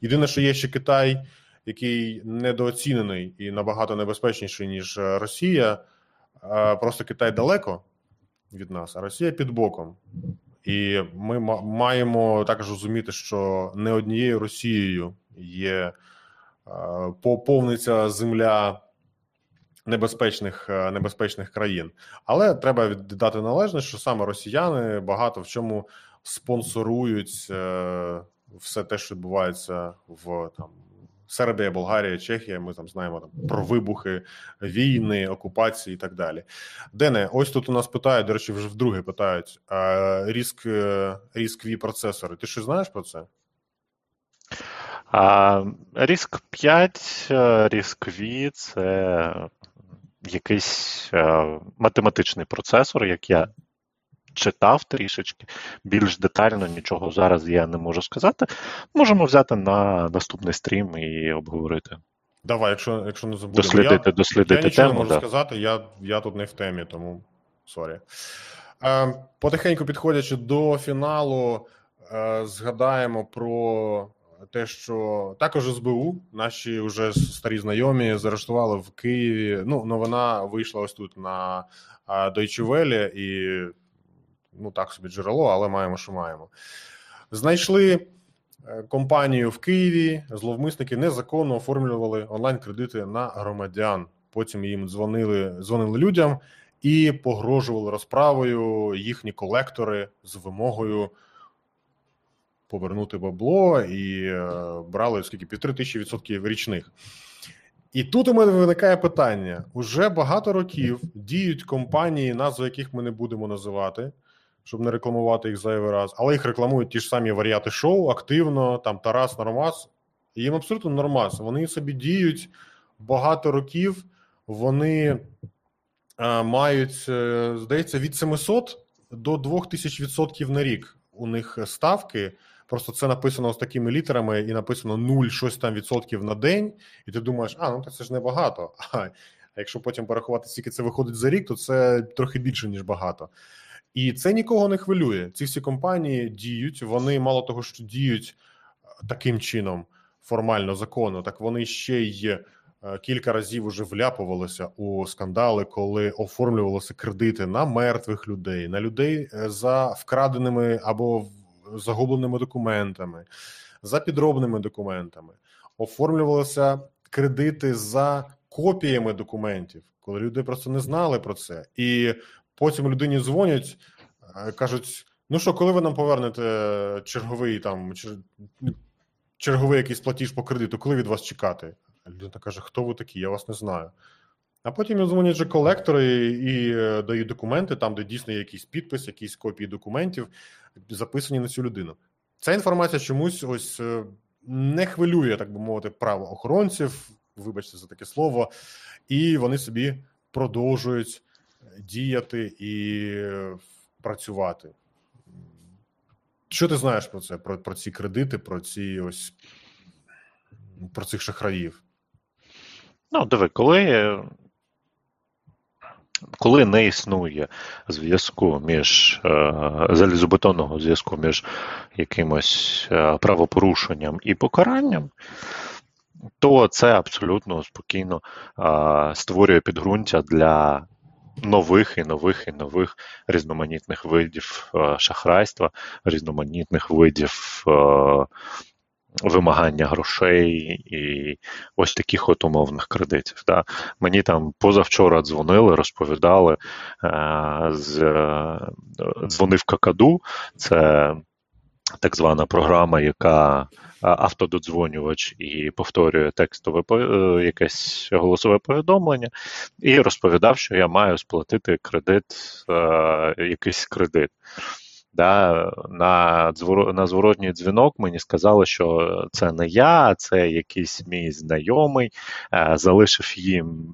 Єдине, що є ще Китай, який недооцінений і набагато небезпечніший, ніж Росія. Просто Китай далеко від нас, а Росія під боком. І ми маємо також розуміти, що не однією Росією є повниться земля небезпечних небезпечних країн, але треба віддати належне, що саме росіяни багато в чому спонсорують е, все те, що відбувається в там Сербія, Болгарія, Чехія. Ми там знаємо там про вибухи війни, окупації і так далі. Дене, ось тут у нас питають, до речі, вже вдруге питають ріск ріск ві процесори. Ти що знаєш про це? Ріск 5, ріск V – це якийсь математичний процесор, як я читав трішечки, більш детально нічого зараз я не можу сказати. Можемо взяти на наступний стрім і обговорити. Давай, якщо якщо не забудемо. Дослідити, я, дослідити я нічого тему. не можу да. сказати, я я тут не в темі, тому sorry. Е, Потихеньку підходячи до фіналу, е, згадаємо про те, що також СБУ, наші вже старі знайомі, заарештували в Києві. Ну, новина вийшла ось тут на Deutsche Welle і ну так собі джерело, але маємо, що маємо. Знайшли е, компанію в Києві. Зловмисники незаконно оформлювали онлайн-кредити на громадян. Потім їм дзвонили, дзвонили людям і погрожували розправою їхні колектори з вимогою повернути бабло і е, брали скільки півтори тисячі відсотків річних. І тут у мене виникає питання: уже багато років діють компанії, назву яких ми не будемо називати, щоб не рекламувати їх зайвий раз, але їх рекламують ті ж самі варіати шоу активно. Там Тарас Нормас. Їм абсолютно нормас. Вони собі діють багато років. Вони а, мають, е, здається, від 700 до 2000 відсотків на рік. У них ставки. Просто це написано з такими літерами, і написано 0 щось там відсотків на день, і ти думаєш, а ну це ж небагато. А якщо потім порахувати, скільки це виходить за рік, то це трохи більше ніж багато. І це нікого не хвилює. Ці всі компанії діють. Вони мало того, що діють е, таким чином формально законно, так вони ще й е, кілька разів уже вляпувалися у скандали, коли оформлювалися кредити на мертвих людей, на людей е, за вкраденими або загубленими документами, за підробними документами, оформлювалися кредити за копіями документів, коли люди просто не знали про це, і потім людині дзвонять, е, кажуть: ну що, коли ви нам повернете черговий там черговий якийсь платіж по кредиту, коли від вас чекати? Людина каже: Хто ви такі? Я вас не знаю. А потім дзвонять же колектори і е, дають документи, там, де дійсно є якийсь підпис, якісь копії документів, записані на цю людину. Ця інформація чомусь ось е, не хвилює, так би мовити, правоохоронців, вибачте за таке слово, і вони собі продовжують діяти і працювати. Що ти знаєш про це? Про про ці кредити, про ці ось про цих шахраїв? Ну, диви, коли коли не існує зв'язку між е, залізобетонного зв'язку між якимось е, правопорушенням і покаранням, то це абсолютно спокійно е, створює підґрунтя для нових і нових і нових різноманітних видів е, шахрайства, різноманітних видів е, вимагання грошей і ось таких от умовних кредитів. Да. Мені там позавчора дзвонили, розповідали, е, з, дзвонив Какаду, це так звана програма, яка автододзвонювач і повторює текстове е, якесь голосове повідомлення, і розповідав, що я маю сплатити кредит, е, якийсь кредит. Да, На на зворотній дзвінок мені сказали, що це не я, це якийсь мій знайомий, е, залишив їм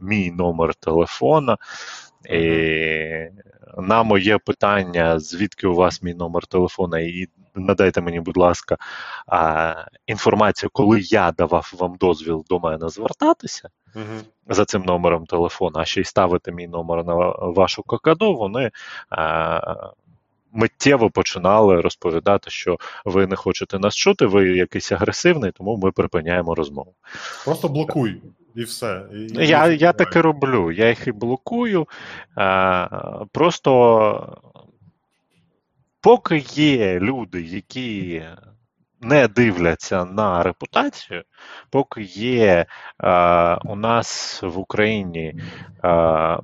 мій номер телефона. І На моє питання, звідки у вас мій номер телефона, і надайте мені, будь ласка, інформацію, коли я давав вам дозвіл до мене звертатися uh за цим номером телефона, а ще й ставити мій номер на вашу какаду, вони миттєво починали розповідати, що ви не хочете нас чути, ви якийсь агресивний, тому ми припиняємо розмову. Просто блокуй. І все. І, Я я так і роблю. Я їх і блокую. А, Просто поки є люди, які не дивляться на репутацію, поки є е, у нас в Україні, е,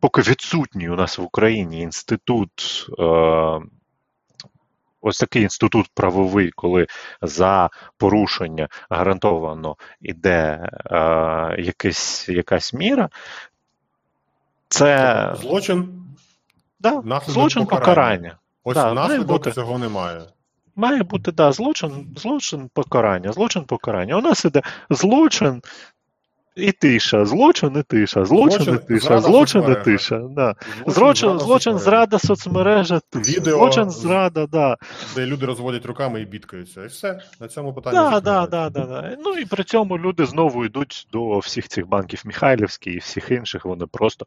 поки відсутній у нас в Україні інститут. Е, Ось такий інститут правовий, коли за порушення гарантовано іде е, якась, якась міра, це злочин, да, злочин покарання. покарання. Ось да, наслідок цього немає. Має бути да, злочин, злочин покарання, злочин покарання. У нас іде злочин і тиша, злочин і тиша, злочин, і тиша, злочин і тиша. Да. Злочин, злочин, злочин зрада соцмережа, Відео, злочин зрада, да. де люди розводять руками і бідкаються. І все, на цьому питанні. Да, да, да, да, да. Ну і при цьому люди знову йдуть до всіх цих банків Михайлівських і всіх інших, вони просто.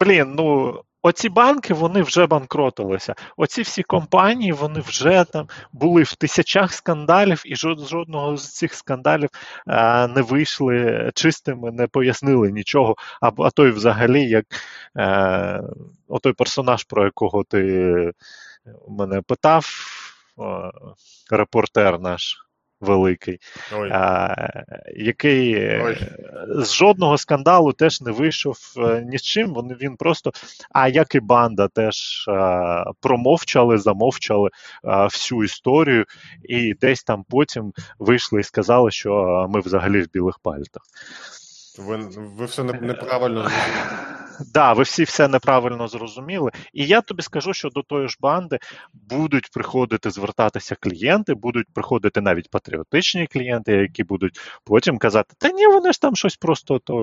Блін, ну Оці банки вони вже банкротилися. Оці всі компанії вони вже там були в тисячах скандалів, і жодного з цих скандалів а, не вийшли чистими, не пояснили нічого. А, а той взагалі, як а, е, отой персонаж, про якого ти мене питав, репортер наш великий, а, який е, Ой. з жодного скандалу теж не вийшов е, ні з чим. Він, він просто, а як і банда, теж а, промовчали, замовчали а, всю історію, і десь там потім вийшли і сказали, що ми взагалі в білих пальтах. Ви ви все неправильно. Да, ви всі все неправильно зрозуміли. І я тобі скажу, що до тої ж банди будуть приходити звертатися клієнти, будуть приходити навіть патріотичні клієнти, які будуть потім казати: Та ні, вони ж там щось просто то.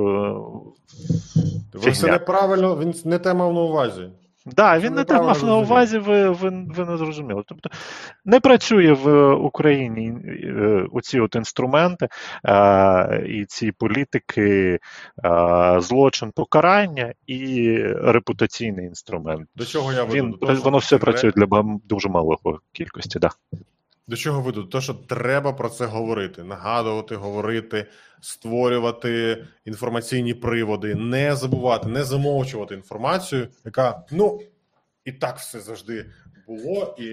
Ви все неправильно, він не те мав на увазі. Да, він не так мав на увазі, ви ви, ви не зрозуміли. Тобто не працює в Україні е, оці от інструменти е, і ці політики, е, злочин покарання і репутаційний інструмент. До чого я Він, Воно все працює для дуже малої кількості. Да. До чого веду? До що треба про це говорити, нагадувати, говорити, створювати інформаційні приводи, не забувати, не замовчувати інформацію, яка ну і так все завжди було, і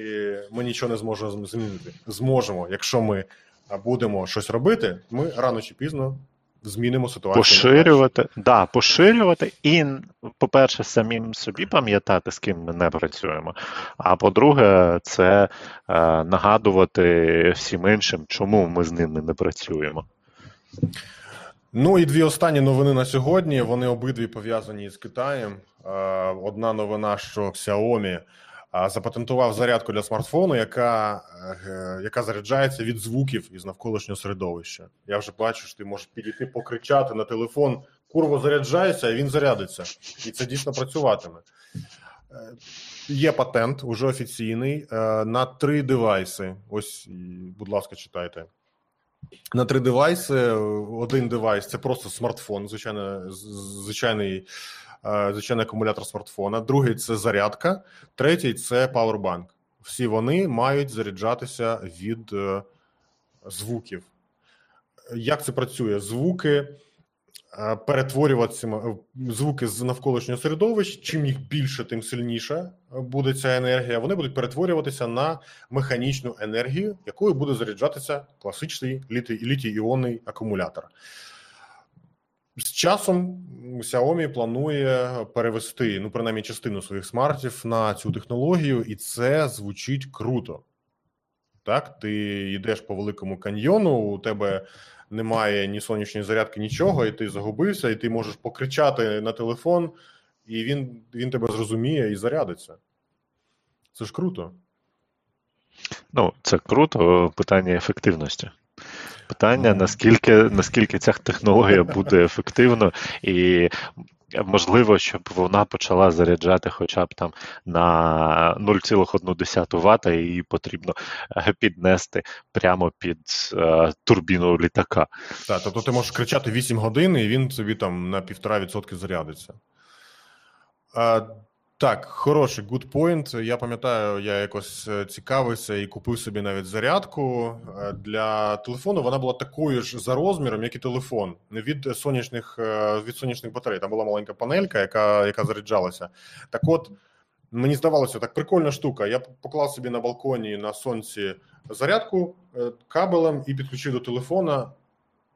ми нічого не зможемо змінити. Зможемо, якщо ми будемо щось робити, ми рано чи пізно змінимо ситуацію. Поширювати, да, поширювати і, по-перше, самим собі пам'ятати, з ким ми не працюємо. А по-друге, це е, нагадувати всім іншим, чому ми з ними не працюємо. Ну і дві останні новини на сьогодні. Вони обидві пов'язані з Китаєм. Е, одна новина, що Xiaomi запатентував зарядку для смартфону, яка е, яка заряджається від звуків із навколишнього середовища. Я вже бачу, що ти можеш підійти покричати на телефон, курво заряджається, а він зарядиться, і це дійсно працюватиме. Е, є патент уже офіційний е, на три девайси. Ось, будь ласка, читайте. На три девайси. Один девайс це просто смартфон, звичайно, звичайний звичайний акумулятор смартфона, другий це зарядка, третій це пауербанк. Всі вони мають заряджатися від е, звуків. Як це працює? Звуки е, перетворюватися звуки з навколишнього середовища. Чим їх більше, тим сильніша буде ця енергія. Вони будуть перетворюватися на механічну енергію, якою буде заряджатися класичний літій іонний акумулятор. З часом Xiaomi планує перевести ну принаймні частину своїх смартів на цю технологію, і це звучить круто. Так, ти йдеш по великому каньйону, у тебе немає ні сонячної зарядки, нічого, і ти загубився, і ти можеш покричати на телефон, і він, він тебе зрозуміє і зарядиться. Це ж круто. Ну, це круто, питання ефективності. Питання, наскільки наскільки ця технологія буде ефективно і. Можливо, щоб вона почала заряджати хоча б там на 0,1 Вт, і її потрібно е, піднести прямо під е, турбіну літака. Так, тобто ти можеш кричати 8 годин, і він собі там на 1,5% зарядиться. Так, хороший point. Я пам'ятаю, я якось е, цікавився і купив собі навіть зарядку е, для телефону. Вона була такою ж за розміром, як і телефон, від сонячних е, від сонячних батарей. Там була маленька панелька, яка яка заряджалася. Так, от мені здавалося, так прикольна штука. Я поклав собі на балконі на сонці зарядку кабелем і підключив до телефона.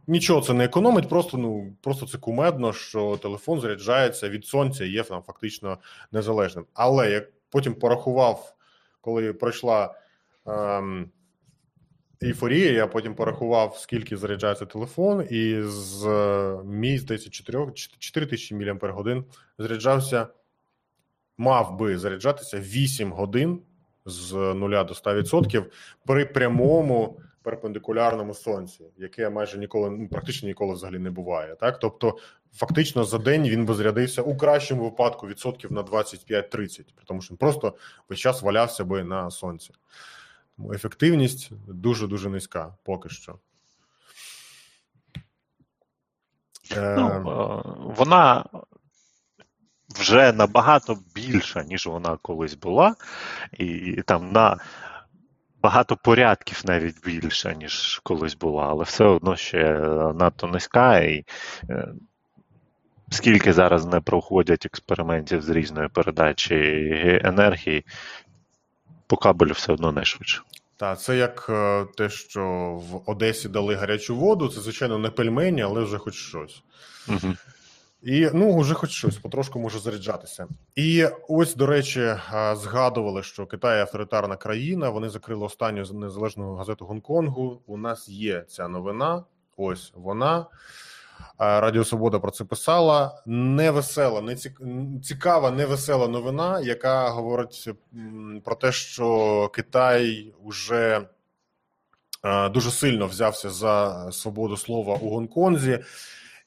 Нічого це не економить, просто ну просто це кумедно, що телефон заряджається від сонця і є там фактично незалежним. Але як потім порахував, коли пройшла ем, ейфорія, я потім порахував, скільки заряджається телефон, і з мій здається 4, 4 тисячі мАч заряджався, мав би заряджатися 8 годин з 0 до 100% при прямому перпендикулярному сонці, яке майже ніколи ну практично ніколи взагалі не буває. Так, тобто, фактично за день він би зарядився у кращому випадку відсотків на 25-30, тому що він просто весь час валявся би на сонці. Тому ефективність дуже дуже низька поки що. Ну, е, Вона вже набагато більша, ніж вона колись була, і, і там на багато порядків навіть більша, ніж колись була, але все одно ще надто низька. і е, Скільки зараз не проходять експериментів з різної передачі енергії, по кабелю все одно не швидше. Так, це як е, те, що в Одесі дали гарячу воду. Це, звичайно, не пельмені, але вже хоч щось. Угу. І ну, вже хоч щось, потрошку може заряджатися. І ось, до речі, е, згадували, що Китай авторитарна країна. Вони закрили останню незалежну газету Гонконгу. У нас є ця новина. Ось вона. Радіо Свобода про це писала. Невесела, не цікава, невесела новина, яка говорить про те, що Китай вже дуже сильно взявся за свободу слова у Гонконзі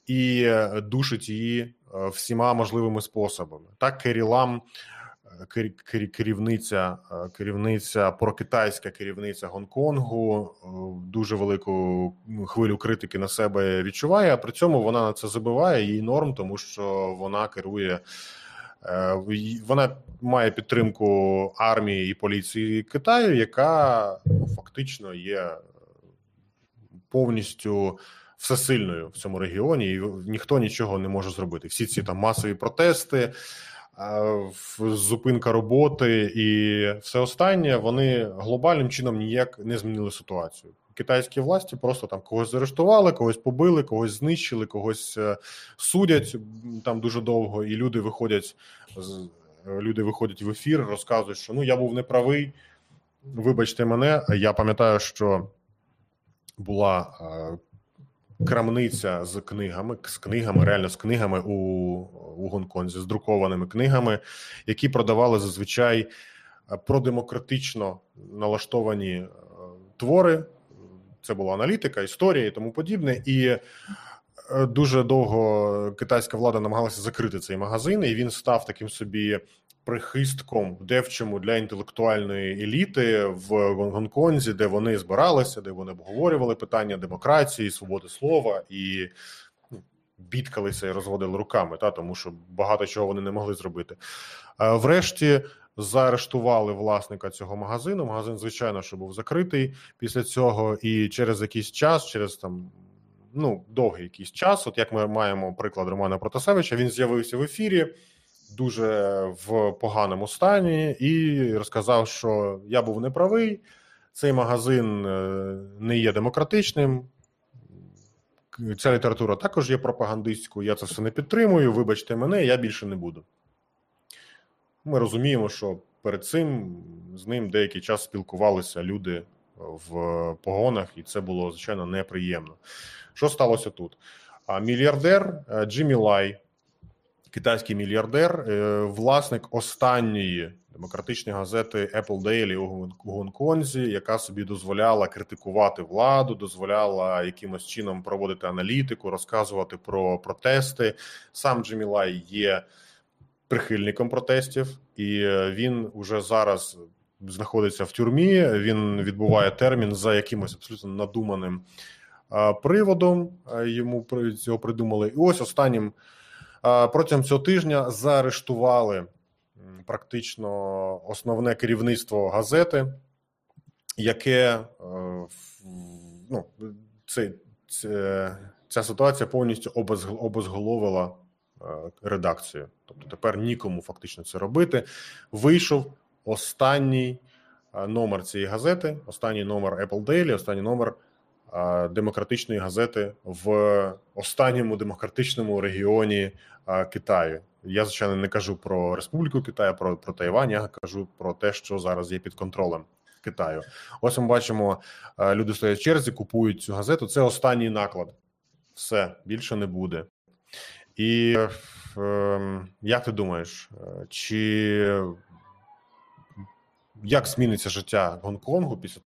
і душить її всіма можливими способами. Так, Керрі Лам керівниця, е, керівниця прокитайська керівниця Гонконгу е, дуже велику хвилю критики на себе відчуває. а При цьому вона на це забиває її норм, тому що вона керує. Е, вона має підтримку армії і поліції Китаю, яка ну, фактично є повністю всесильною в цьому регіоні, і ніхто нічого не може зробити. Всі ці там масові протести, зупинка роботи і все останнє вони глобальним чином ніяк не змінили ситуацію. Китайські власті просто там когось заарештували, когось побили, когось знищили, когось е, судять там дуже довго, і люди виходять люди виходять в ефір, розказують, що ну я був неправий. Вибачте мене, я пам'ятаю, що була е, крамниця з книгами, з книгами, реально з книгами у у Гонконзі, з друкованими книгами, які продавали зазвичай е, продемократично налаштовані е, твори. Це була аналітика, історія і тому подібне. І дуже довго китайська влада намагалася закрити цей магазин, і він став таким собі прихистком девчому для інтелектуальної еліти в Гонконзі, де вони збиралися, де вони обговорювали питання демократії, свободи слова і ну, бідкалися і розводили руками, та тому що багато чого вони не могли зробити. Врешті заарештували власника цього магазину. Магазин, звичайно, що був закритий після цього, і через якийсь час, через там. Ну, довгий якийсь час, от як ми маємо приклад Романа Протасевича, він з'явився в ефірі дуже в поганому стані, і розказав, що я був неправий, цей магазин е, не є демократичним. Ця література також є пропагандистською, я це все не підтримую. Вибачте мене, я більше не буду. Ми розуміємо, що перед цим з ним деякий час спілкувалися люди в погонах, і це було звичайно неприємно. Що сталося тут? А мільярдер е, Джиммі Лай китайський мільярдер, е, власник останньої демократичної газети Apple Daily у Гонконзі, яка собі дозволяла критикувати владу, дозволяла якимось чином проводити аналітику, розказувати про протести. Сам Джиммі Лай є прихильником протестів, і е, він уже зараз. Знаходиться в тюрмі, він відбуває термін за якимось абсолютно надуманим приводом. Йому цього придумали. І ось останнім Протягом цього тижня заарештували практично основне керівництво газети, яке е, ну, це, це, ця ситуація повністю обезголовила е, редакцію. Тобто тепер нікому фактично це робити. Вийшов останній е, номер цієї газети, останній номер Apple Daily, останній номер демократичної газети в останньому демократичному регіоні Китаю. Я звичайно не кажу про Республіку Китаю, про про Тайвань. Я кажу про те, що зараз є під контролем Китаю. Ось ми бачимо, люди стоять в черзі, купують цю газету. Це останній наклад. Все більше не буде. І е, як ти думаєш, чи як зміниться життя Гонконгу після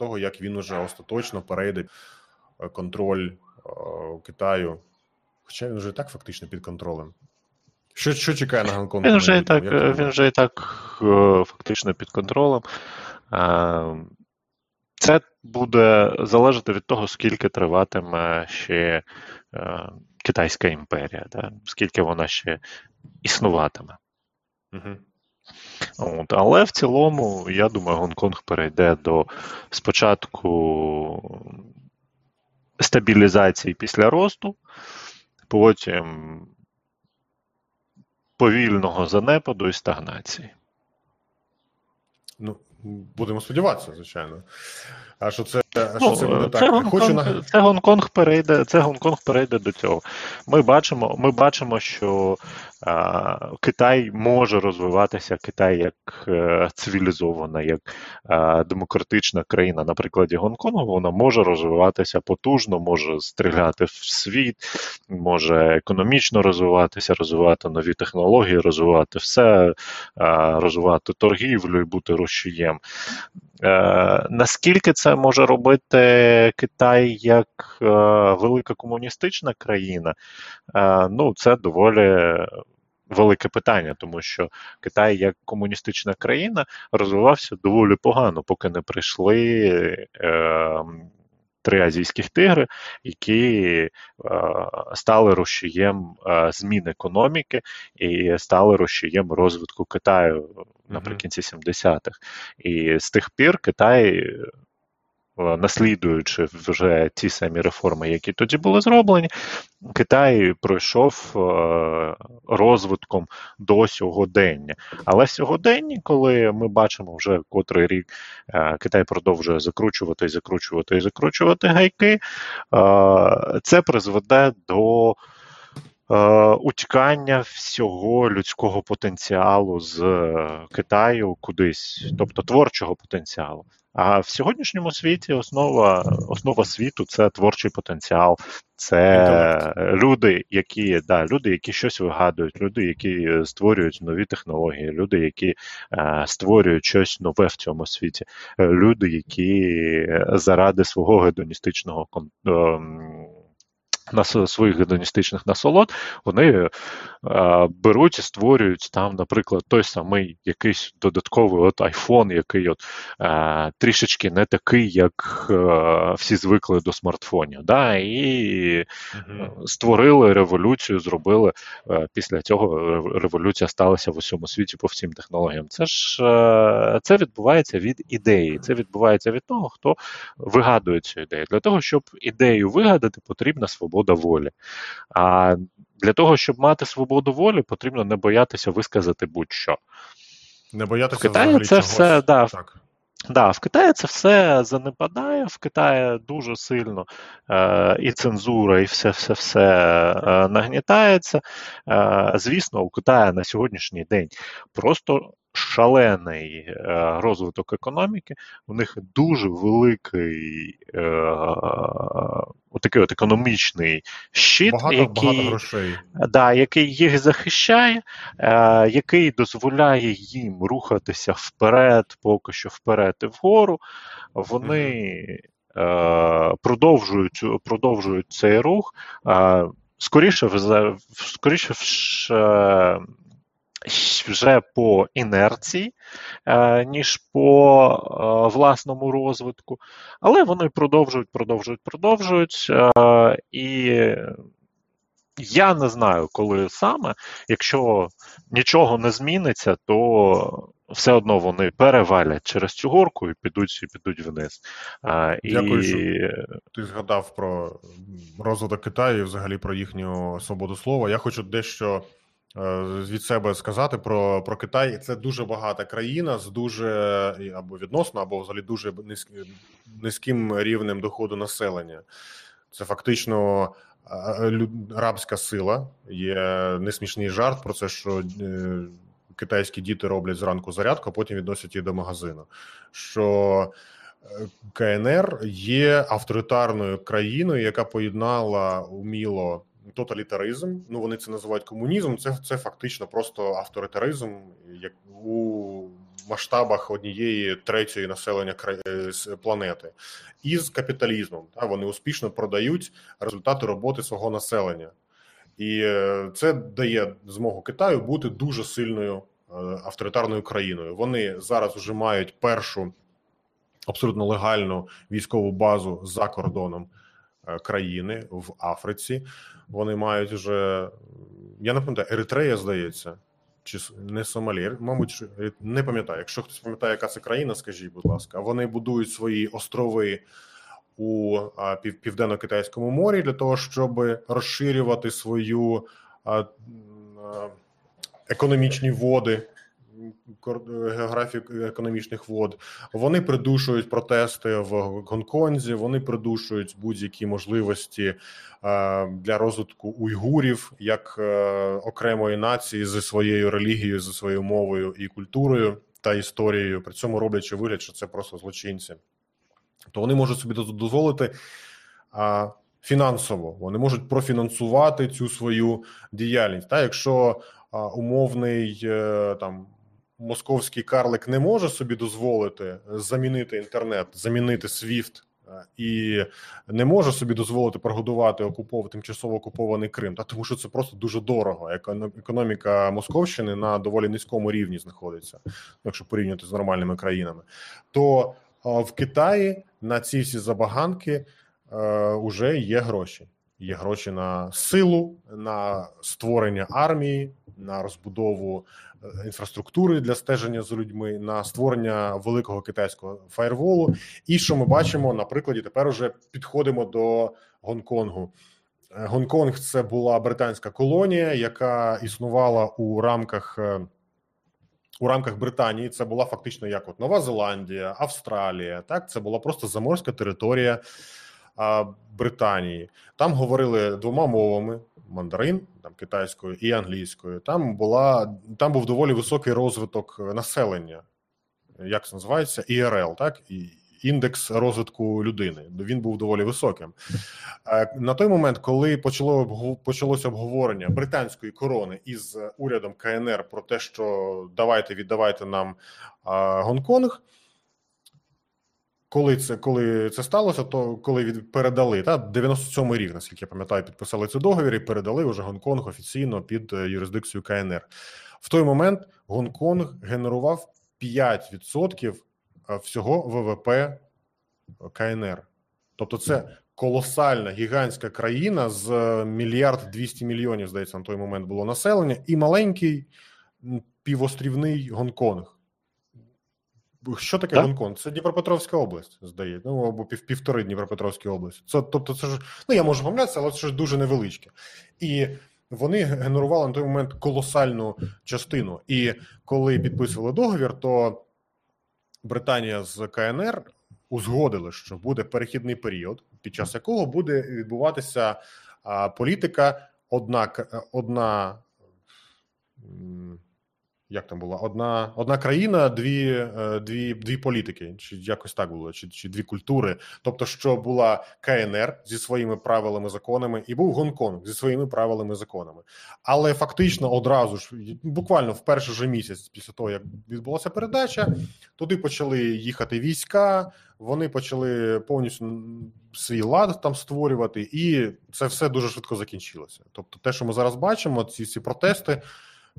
того, як він уже остаточно перейде е, контроль е, Китаю. Хоча він вже і так фактично під контролем. Що що чекає на Гонконг? Він вже і так він вже і так е, фактично під контролем. Це буде залежати від того, скільки триватиме ще Китайська імперія, да? скільки вона ще існуватиме. Угу. От, Але в цілому, я думаю, Гонконг перейде до спочатку стабілізації після росту, потім повільного занепаду і стагнації. Ну, будемо сподіватися, звичайно. А що це а ну, це буде це так? Гонконг, Хочу на... це Гонконг перейде. Це Гонконг перейде до цього. Ми бачимо, ми бачимо, що а, Китай може розвиватися. Китай як а, е, цивілізована, як а, демократична країна. На прикладі Гонконгу вона може розвиватися потужно, може стріляти в світ, може економічно розвиватися, розвивати нові технології, розвивати все, розвивати торгівлю і бути рушієм. Е, наскільки це може робити Китай як е, велика комуністична країна? Е, ну, це доволі велике питання, тому що Китай як комуністична країна розвивався доволі погано, поки не прийшли три азійських тигри, які е, стали рушієм е, змін економіки і стали рушієм розвитку Китаю наприкінці 70-х. І з тих пір Китай наслідуючи вже ті самі реформи, які тоді були зроблені, Китай пройшов е, розвитком до сьогодення. Але сьогодення, коли ми бачимо вже котрий рік е, Китай продовжує закручувати і закручувати і закручувати гайки, це призведе до. Утікання всього людського потенціалу з Китаю кудись, тобто творчого потенціалу. А в сьогоднішньому світі основа основа світу це творчий потенціал, це люди, які да, люди, які щось вигадують, люди, які створюють нові технології, люди, які е, створюють щось нове в цьому світі, е, люди, які заради свого гедоністичного е, на своїх гедоністичних насолод, вони е, беруть і створюють там, наприклад, той самий якийсь додатковий от iPhone, який от е, трішечки не такий, як е, всі звикли до смартфонів. Да? І угу. створили революцію, зробили після цього революція сталася в усьому світі по всім технологіям. Це ж це відбувається від ідеї, це відбувається від того, хто вигадує цю ідею. Для того, щоб ідею вигадати, потрібна свобода свобода волі. А для того, щоб мати свободу волі, потрібно не боятися висказати будь-що. Не боятися в Китаї це чогось. все да, так. Да, в Китаї це все занепадає, в Китаї дуже сильно е, і цензура, і все-все-все е, нагнітається. Е, Звісно, у Китаї на сьогоднішній день просто шалений е, розвиток економіки, у них дуже великий е, отакий от економічний щит, багато, який багато грошей. Да, який їх захищає, е, який дозволяє їм рухатися вперед, поки що вперед і вгору. Вони mm-hmm. продовжують продовжують цей рух. Скоріше, скоріше вже по інерції, е, ніж по е, власному розвитку, але вони продовжують, продовжують, продовжують. Е, і я не знаю, коли саме, якщо нічого не зміниться, то все одно вони перевалять через цю горку і підуть і підуть вниз. Дякую, і... що ти згадав про розвиток Китаю і взагалі про їхню свободу слова. Я хочу дещо. Е, від себе сказати про про Китай. Це дуже багата країна з дуже або відносно, або взагалі дуже низьким рівнем доходу населення. Це фактично рабська сила. Є несмішний жарт про це, що е, китайські діти роблять зранку зарядку, а потім відносять її до магазину. Що е, КНР є авторитарною країною, яка поєднала уміло тоталітаризм. Ну вони це називають комунізм. Це це фактично просто авторитаризм, як у масштабах однієї третьої населення е, планети, і з капіталізмом. Та вони успішно продають результати роботи свого населення, і е, це дає змогу Китаю бути дуже сильною е, авторитарною країною. Вони зараз вже мають першу абсолютно легальну військову базу за кордоном. Е, країни в Африці. Вони мають вже, я не пам'ятаю, Еритрея, здається. чи не Сомалі, мабуть, не пам'ятаю. Якщо хтось пам'ятає, яка це країна, скажіть, будь ласка, вони будують свої острови у південно-китайському морі для того, щоб розширювати свою економічні води. Географію економічних вод вони придушують протести в Гонконзі. Вони придушують будь-які можливості для розвитку уйгурів як е, окремої нації зі своєю релігією, зі своєю мовою і культурою та історією. При цьому роблячи вигляд, що це просто злочинці то вони можуть собі дозволити фінансово, вони можуть профінансувати цю свою діяльність. Та якщо а, умовний е, там. Московський карлик не може собі дозволити замінити інтернет, замінити SWIFT е, і не може собі дозволити прогодувати окупов... тимчасово окупований Крим, та тому що це просто дуже дорого. Економіка Московщини на доволі низькому рівні знаходиться, якщо порівняти з нормальними країнами, то в Китаї на ці всі забаганки е, є гроші. Є гроші на силу, на створення армії, на розбудову е, інфраструктури для стеження за людьми, на створення великого китайського фаєрволу. І що ми бачимо на прикладі, тепер уже підходимо до Гонконгу. Е, Гонконг це була британська колонія, яка існувала у рамках у рамках Британії це була фактично як от Нова Зеландія, Австралія. Так, це була просто заморська територія а, Британії. Там говорили двома мовами: мандарин, там китайською і англійською. Там була там був доволі високий розвиток населення. Як це називається? ІРЛ, так і індекс розвитку людини. Він був доволі високим. Е, на той момент, коли почало почалося обговорення британської корони із урядом КНР про те, що давайте віддавайте нам Гонконг. Коли це коли це сталося, то коли від передали та 97-й рік, наскільки я пам'ятаю, підписали цей договір і передали вже Гонконг офіційно під е, юрисдикцію КНР. В той момент Гонконг генерував 5% всього ВВП КНР. Тобто, це колосальна гігантська країна з мільярд 200 мільйонів, здається, на той момент було населення, і маленький півострівний Гонконг. Що таке так? Гонконг? Це Дніпропетровська область, здається, ну або пів, півтори Дніпропетровські області. Це тобто, це ж ну я можу помилятися, але це ж дуже невеличке. І вони генерували на той момент колосальну частину. І коли підписували договір, то Британія з КНР узгодили, що буде перехідний період, під час якого буде відбуватися політика. Однак одна як там була одна одна країна, дві е, дві дві політики, чи якось так було, чи чи дві культури. Тобто, що була КНР зі своїми правилами законами, і був Гонконг зі своїми правилами законами. Але фактично одразу ж буквально в перший же місяць, після того як відбулася передача, туди почали їхати війська. Вони почали повністю свій лад там створювати, і це все дуже швидко закінчилося. Тобто, те, що ми зараз бачимо, ці всі протести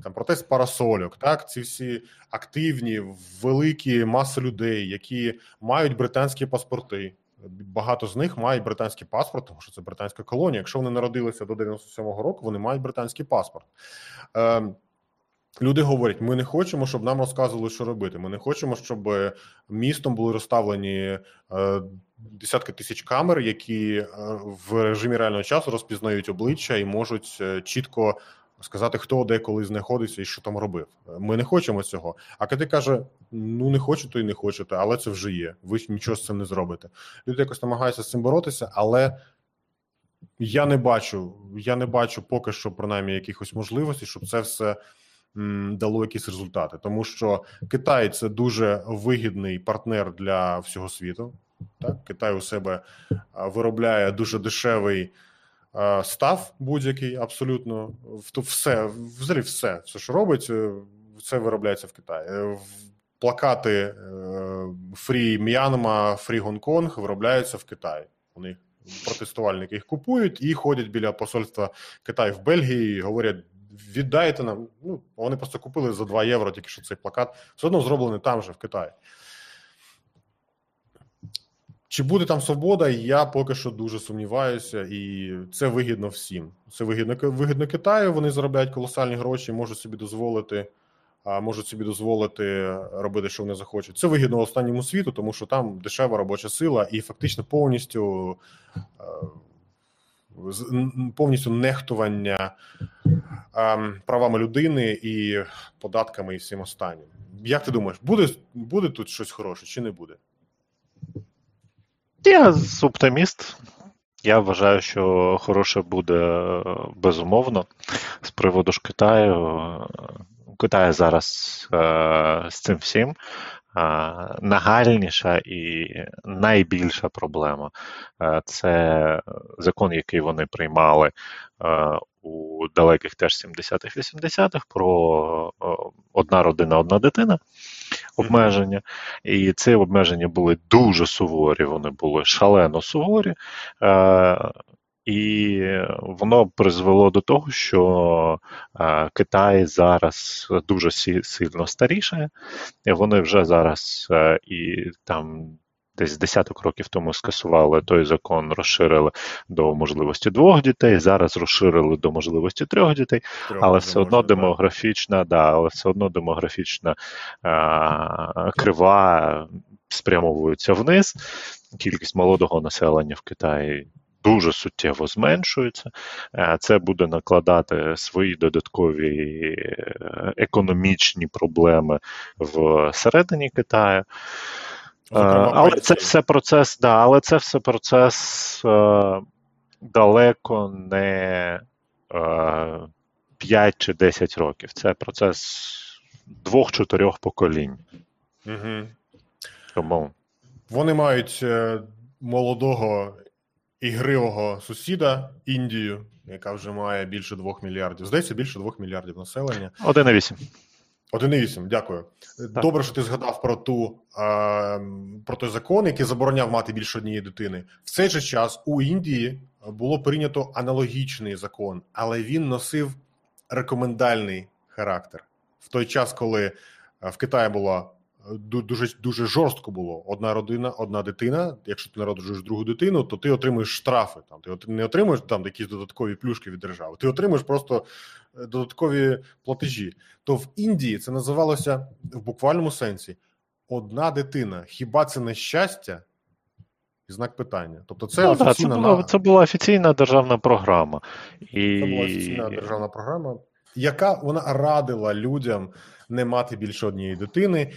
там протест парасольок, так ці всі активні, великі маси людей, які мають британські паспорти. Багато з них мають британський паспорт, тому що це британська колонія. Якщо вони народилися до 97-го року, вони мають британський паспорт. Е, Люди говорять: ми не хочемо, щоб нам розказували, що робити. Ми не хочемо, щоб містом були розставлені е, десятки тисяч камер, які е, в режимі реального часу розпізнають обличчя і можуть е, чітко сказати, хто де коли знаходиться і що там робив. Ми не хочемо цього. А коли каже: ну не хочу, то й не хочете, але це вже є. Ви нічого з цим не зробите. Люди якось намагаються з цим боротися, але я не бачу, я не бачу поки що принаймні якихось можливостей, щоб це все. Дало якісь результати, тому що Китай це дуже вигідний партнер для всього світу. Так, Китай у себе виробляє дуже дешевий став будь-який абсолютно все, взагалі все, все, що робить, це виробляється в Китаї. Е, плакати Фрі М'янма, Фрі Гонконг виробляються в Китаї. У протестувальники їх купують і ходять біля посольства Китаю в Бельгії і говорять: віддайте нам. Ну вони просто купили за 2 євро, тільки що цей плакат все одно зроблений там же в Китаї. Чи буде там свобода? Я поки що дуже сумніваюся, і це вигідно всім. Це вигідно вигідно Китаю. Вони заробляють колосальні гроші, можуть собі дозволити, можуть собі дозволити робити, що вони захочуть. Це вигідно останньому світу, тому що там дешева робоча сила, і фактично повністю повністю нехтування правами людини і податками і всім останнім. Як ти думаєш, буде буде тут щось хороше чи не буде? Я оптиміст. Я вважаю, що хороше буде безумовно. З приводу ж Китаю. Китай зараз е, з цим всім е, нагальніша і найбільша проблема е, це закон, який вони приймали е, у далеких теж 70-х, 80-х про одна родина, одна дитина обмеження. І ці обмеження були дуже суворі, вони були шалено суворі. Е, і воно призвело до того, що е, Китай зараз дуже сильно старішає, і вони вже зараз е, і там десь десяток років тому скасували той закон, розширили до можливості двох дітей. Зараз розширили до можливості трьох дітей, Трьох але все одно демографічна, да, але все одно демографічна а, крива спрямовується вниз. Кількість молодого населення в Китаї. Дуже суттєво зменшується, це буде накладати свої додаткові е, економічні проблеми всередині Китаю. Зокрема, е, але це все процес, да, але це все процес е, далеко не е, 5 чи 10 років. Це процес двох-чотирьох поколінь. Угу. Тому вони мають е, молодого ігривого сусіда Індію, яка вже має більше 2 мільярдів. Здається, більше 2 мільярдів населення. 1,8. 1,8, дякую. Так. Добре, що ти згадав про ту про той закон, який забороняв мати більше однієї дитини. В цей же час у Індії було прийнято аналогічний закон, але він носив рекомендальний характер в той час, коли в Китаї була дуже дуже жорстко було. Одна родина, одна дитина. Якщо ти народжуєш другу дитину, то ти отримуєш штрафи. Там ти не отримуєш там якісь додаткові плюшки від держави. Ти отримуєш просто е, додаткові платежі. То в Індії це називалося в буквальному сенсі одна дитина. Хіба це не щастя? І знак питання. Тобто, це ну, офіційна це була, це була офіційна державна програма. І... Це була офіційна державна програма, яка вона радила людям не мати більше однієї дитини.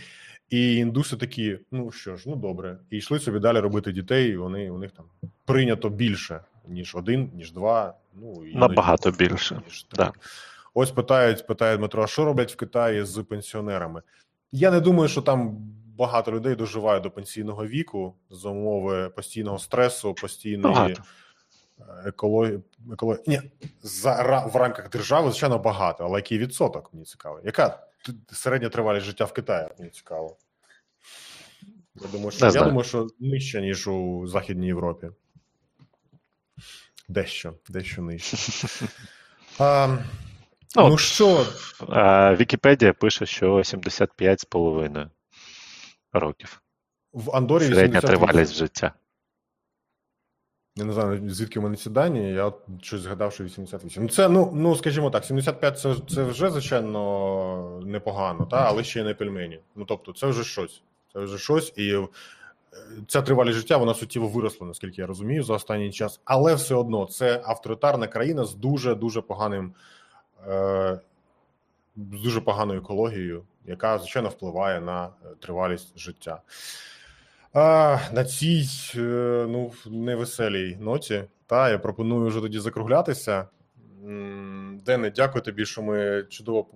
І індуси такі, ну що ж, ну добре, і йшли собі далі робити дітей. і Вони у них там прийнято більше ніж один, ніж два. Ну і набагато більше. Ніж да. Ось питають, питає Дмитро, а що роблять в Китаї з пенсіонерами? Я не думаю, що там багато людей доживають до пенсійного віку за умови постійного стресу, постійної екології. Екологі... Ні, за в рамках держави, звичайно, багато, але який відсоток мені цікаво? Яка середня тривалість життя в Китаї, мені цікаво. Я думаю, що я думаю, що нижче, ніж у Західній Європі. Дещо, дещо нижче. А, Ну, ну що? Вікіпедія пише, що 75,5 років. В Андорі Середня тривалість життя. Я не знаю, звідки в мене ці дані, я щось згадав, що 88. Ну, це, ну, ну скажімо так, 75 це це вже, звичайно, непогано, та? але ще й не пельмені. Ну, тобто, це вже щось. Це вже щось. І е, ця тривалість життя, вона суттєво виросла, наскільки я розумію, за останній час. Але все одно це авторитарна країна з дуже-дуже поганим, е, з дуже поганою екологією, яка, звичайно, впливає на е, тривалість життя. А, На цій е, ну, невеселій ноті. Та я пропоную вже тоді закруглятися. Дене, дякую тобі, що ми чудово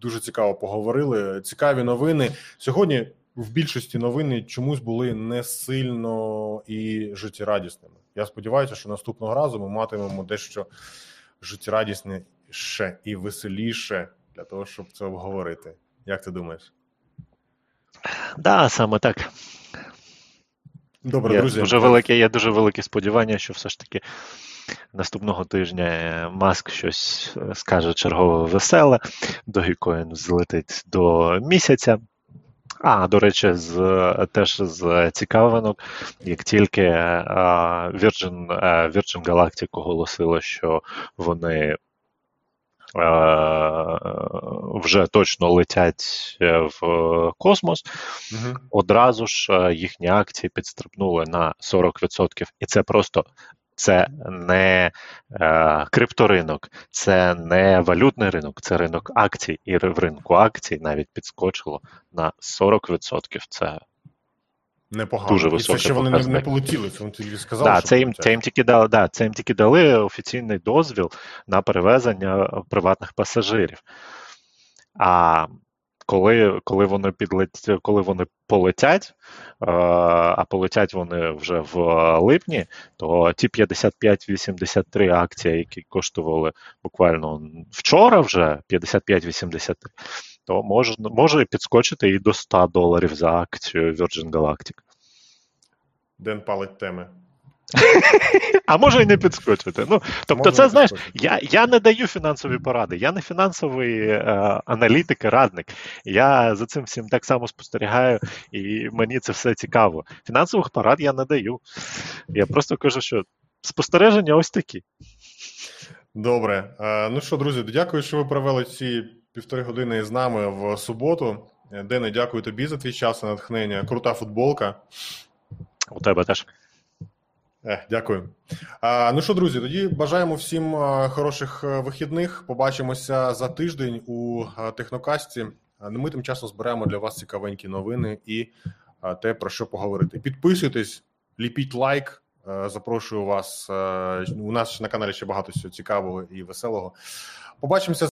дуже цікаво поговорили. Цікаві новини сьогодні. В більшості новини чомусь були не сильно і життєрадісними. Я сподіваюся, що наступного разу ми матимемо дещо життєрадісніше і веселіше для того, щоб це обговорити. Як ти думаєш? Да, саме так. Добре, є друзі. Дуже велике, є дуже велике сподівання, що все ж таки наступного тижня Маск щось е, скаже чергове веселе, Dogecoin злетить до місяця. А, до речі, з теж з цікавинок, як тільки е, Virgin, е, Virgin Galactic оголосила, що вони е, вже точно летять е, в космос, Угу. одразу ж е, їхні акції підстрибнули на 40%. І це просто це не е, крипторинок, це не валютний ринок, це ринок акцій. І в ринку акцій навіть підскочило на 40%. Це Непогано. Дуже І це ще вони не, не полетіли, це вони тільки сказали, да, що це їм, це їм тільки дали, да, це їм тільки дали офіційний дозвіл на перевезення приватних пасажирів. А коли, коли вони підлет... коли вони полетять, е, а полетять вони вже в липні, то ті 55-83 акції, які коштували буквально вчора вже 55-83, то може, може підскочити і до 100 доларів за акцію Virgin Galactic. Ден палить теми. А може і не підскочити. Ну, тобто, це знаєш, я, я не даю фінансові поради, я не фінансовий е, аналітик і радник. Я за цим всім так само спостерігаю, і мені це все цікаво. Фінансових порад я не даю. Я просто кажу, що спостереження ось такі. Добре. Е, Ну що, друзі, дякую, що ви провели ці півтори години з нами в суботу. Дене, дякую тобі за твій час і натхнення. Крута футболка. У тебе теж. Е, дякую. А, ну що, друзі, тоді бажаємо всім хороших е, вихідних. Побачимося за тиждень у технокасті. Ми тим часом зберемо для вас цікавенькі новини і те, про що поговорити. Підписуйтесь, ліпіть лайк. Е, Запрошую вас. е, У нас на каналі ще багато всього цікавого і веселого. Побачимося.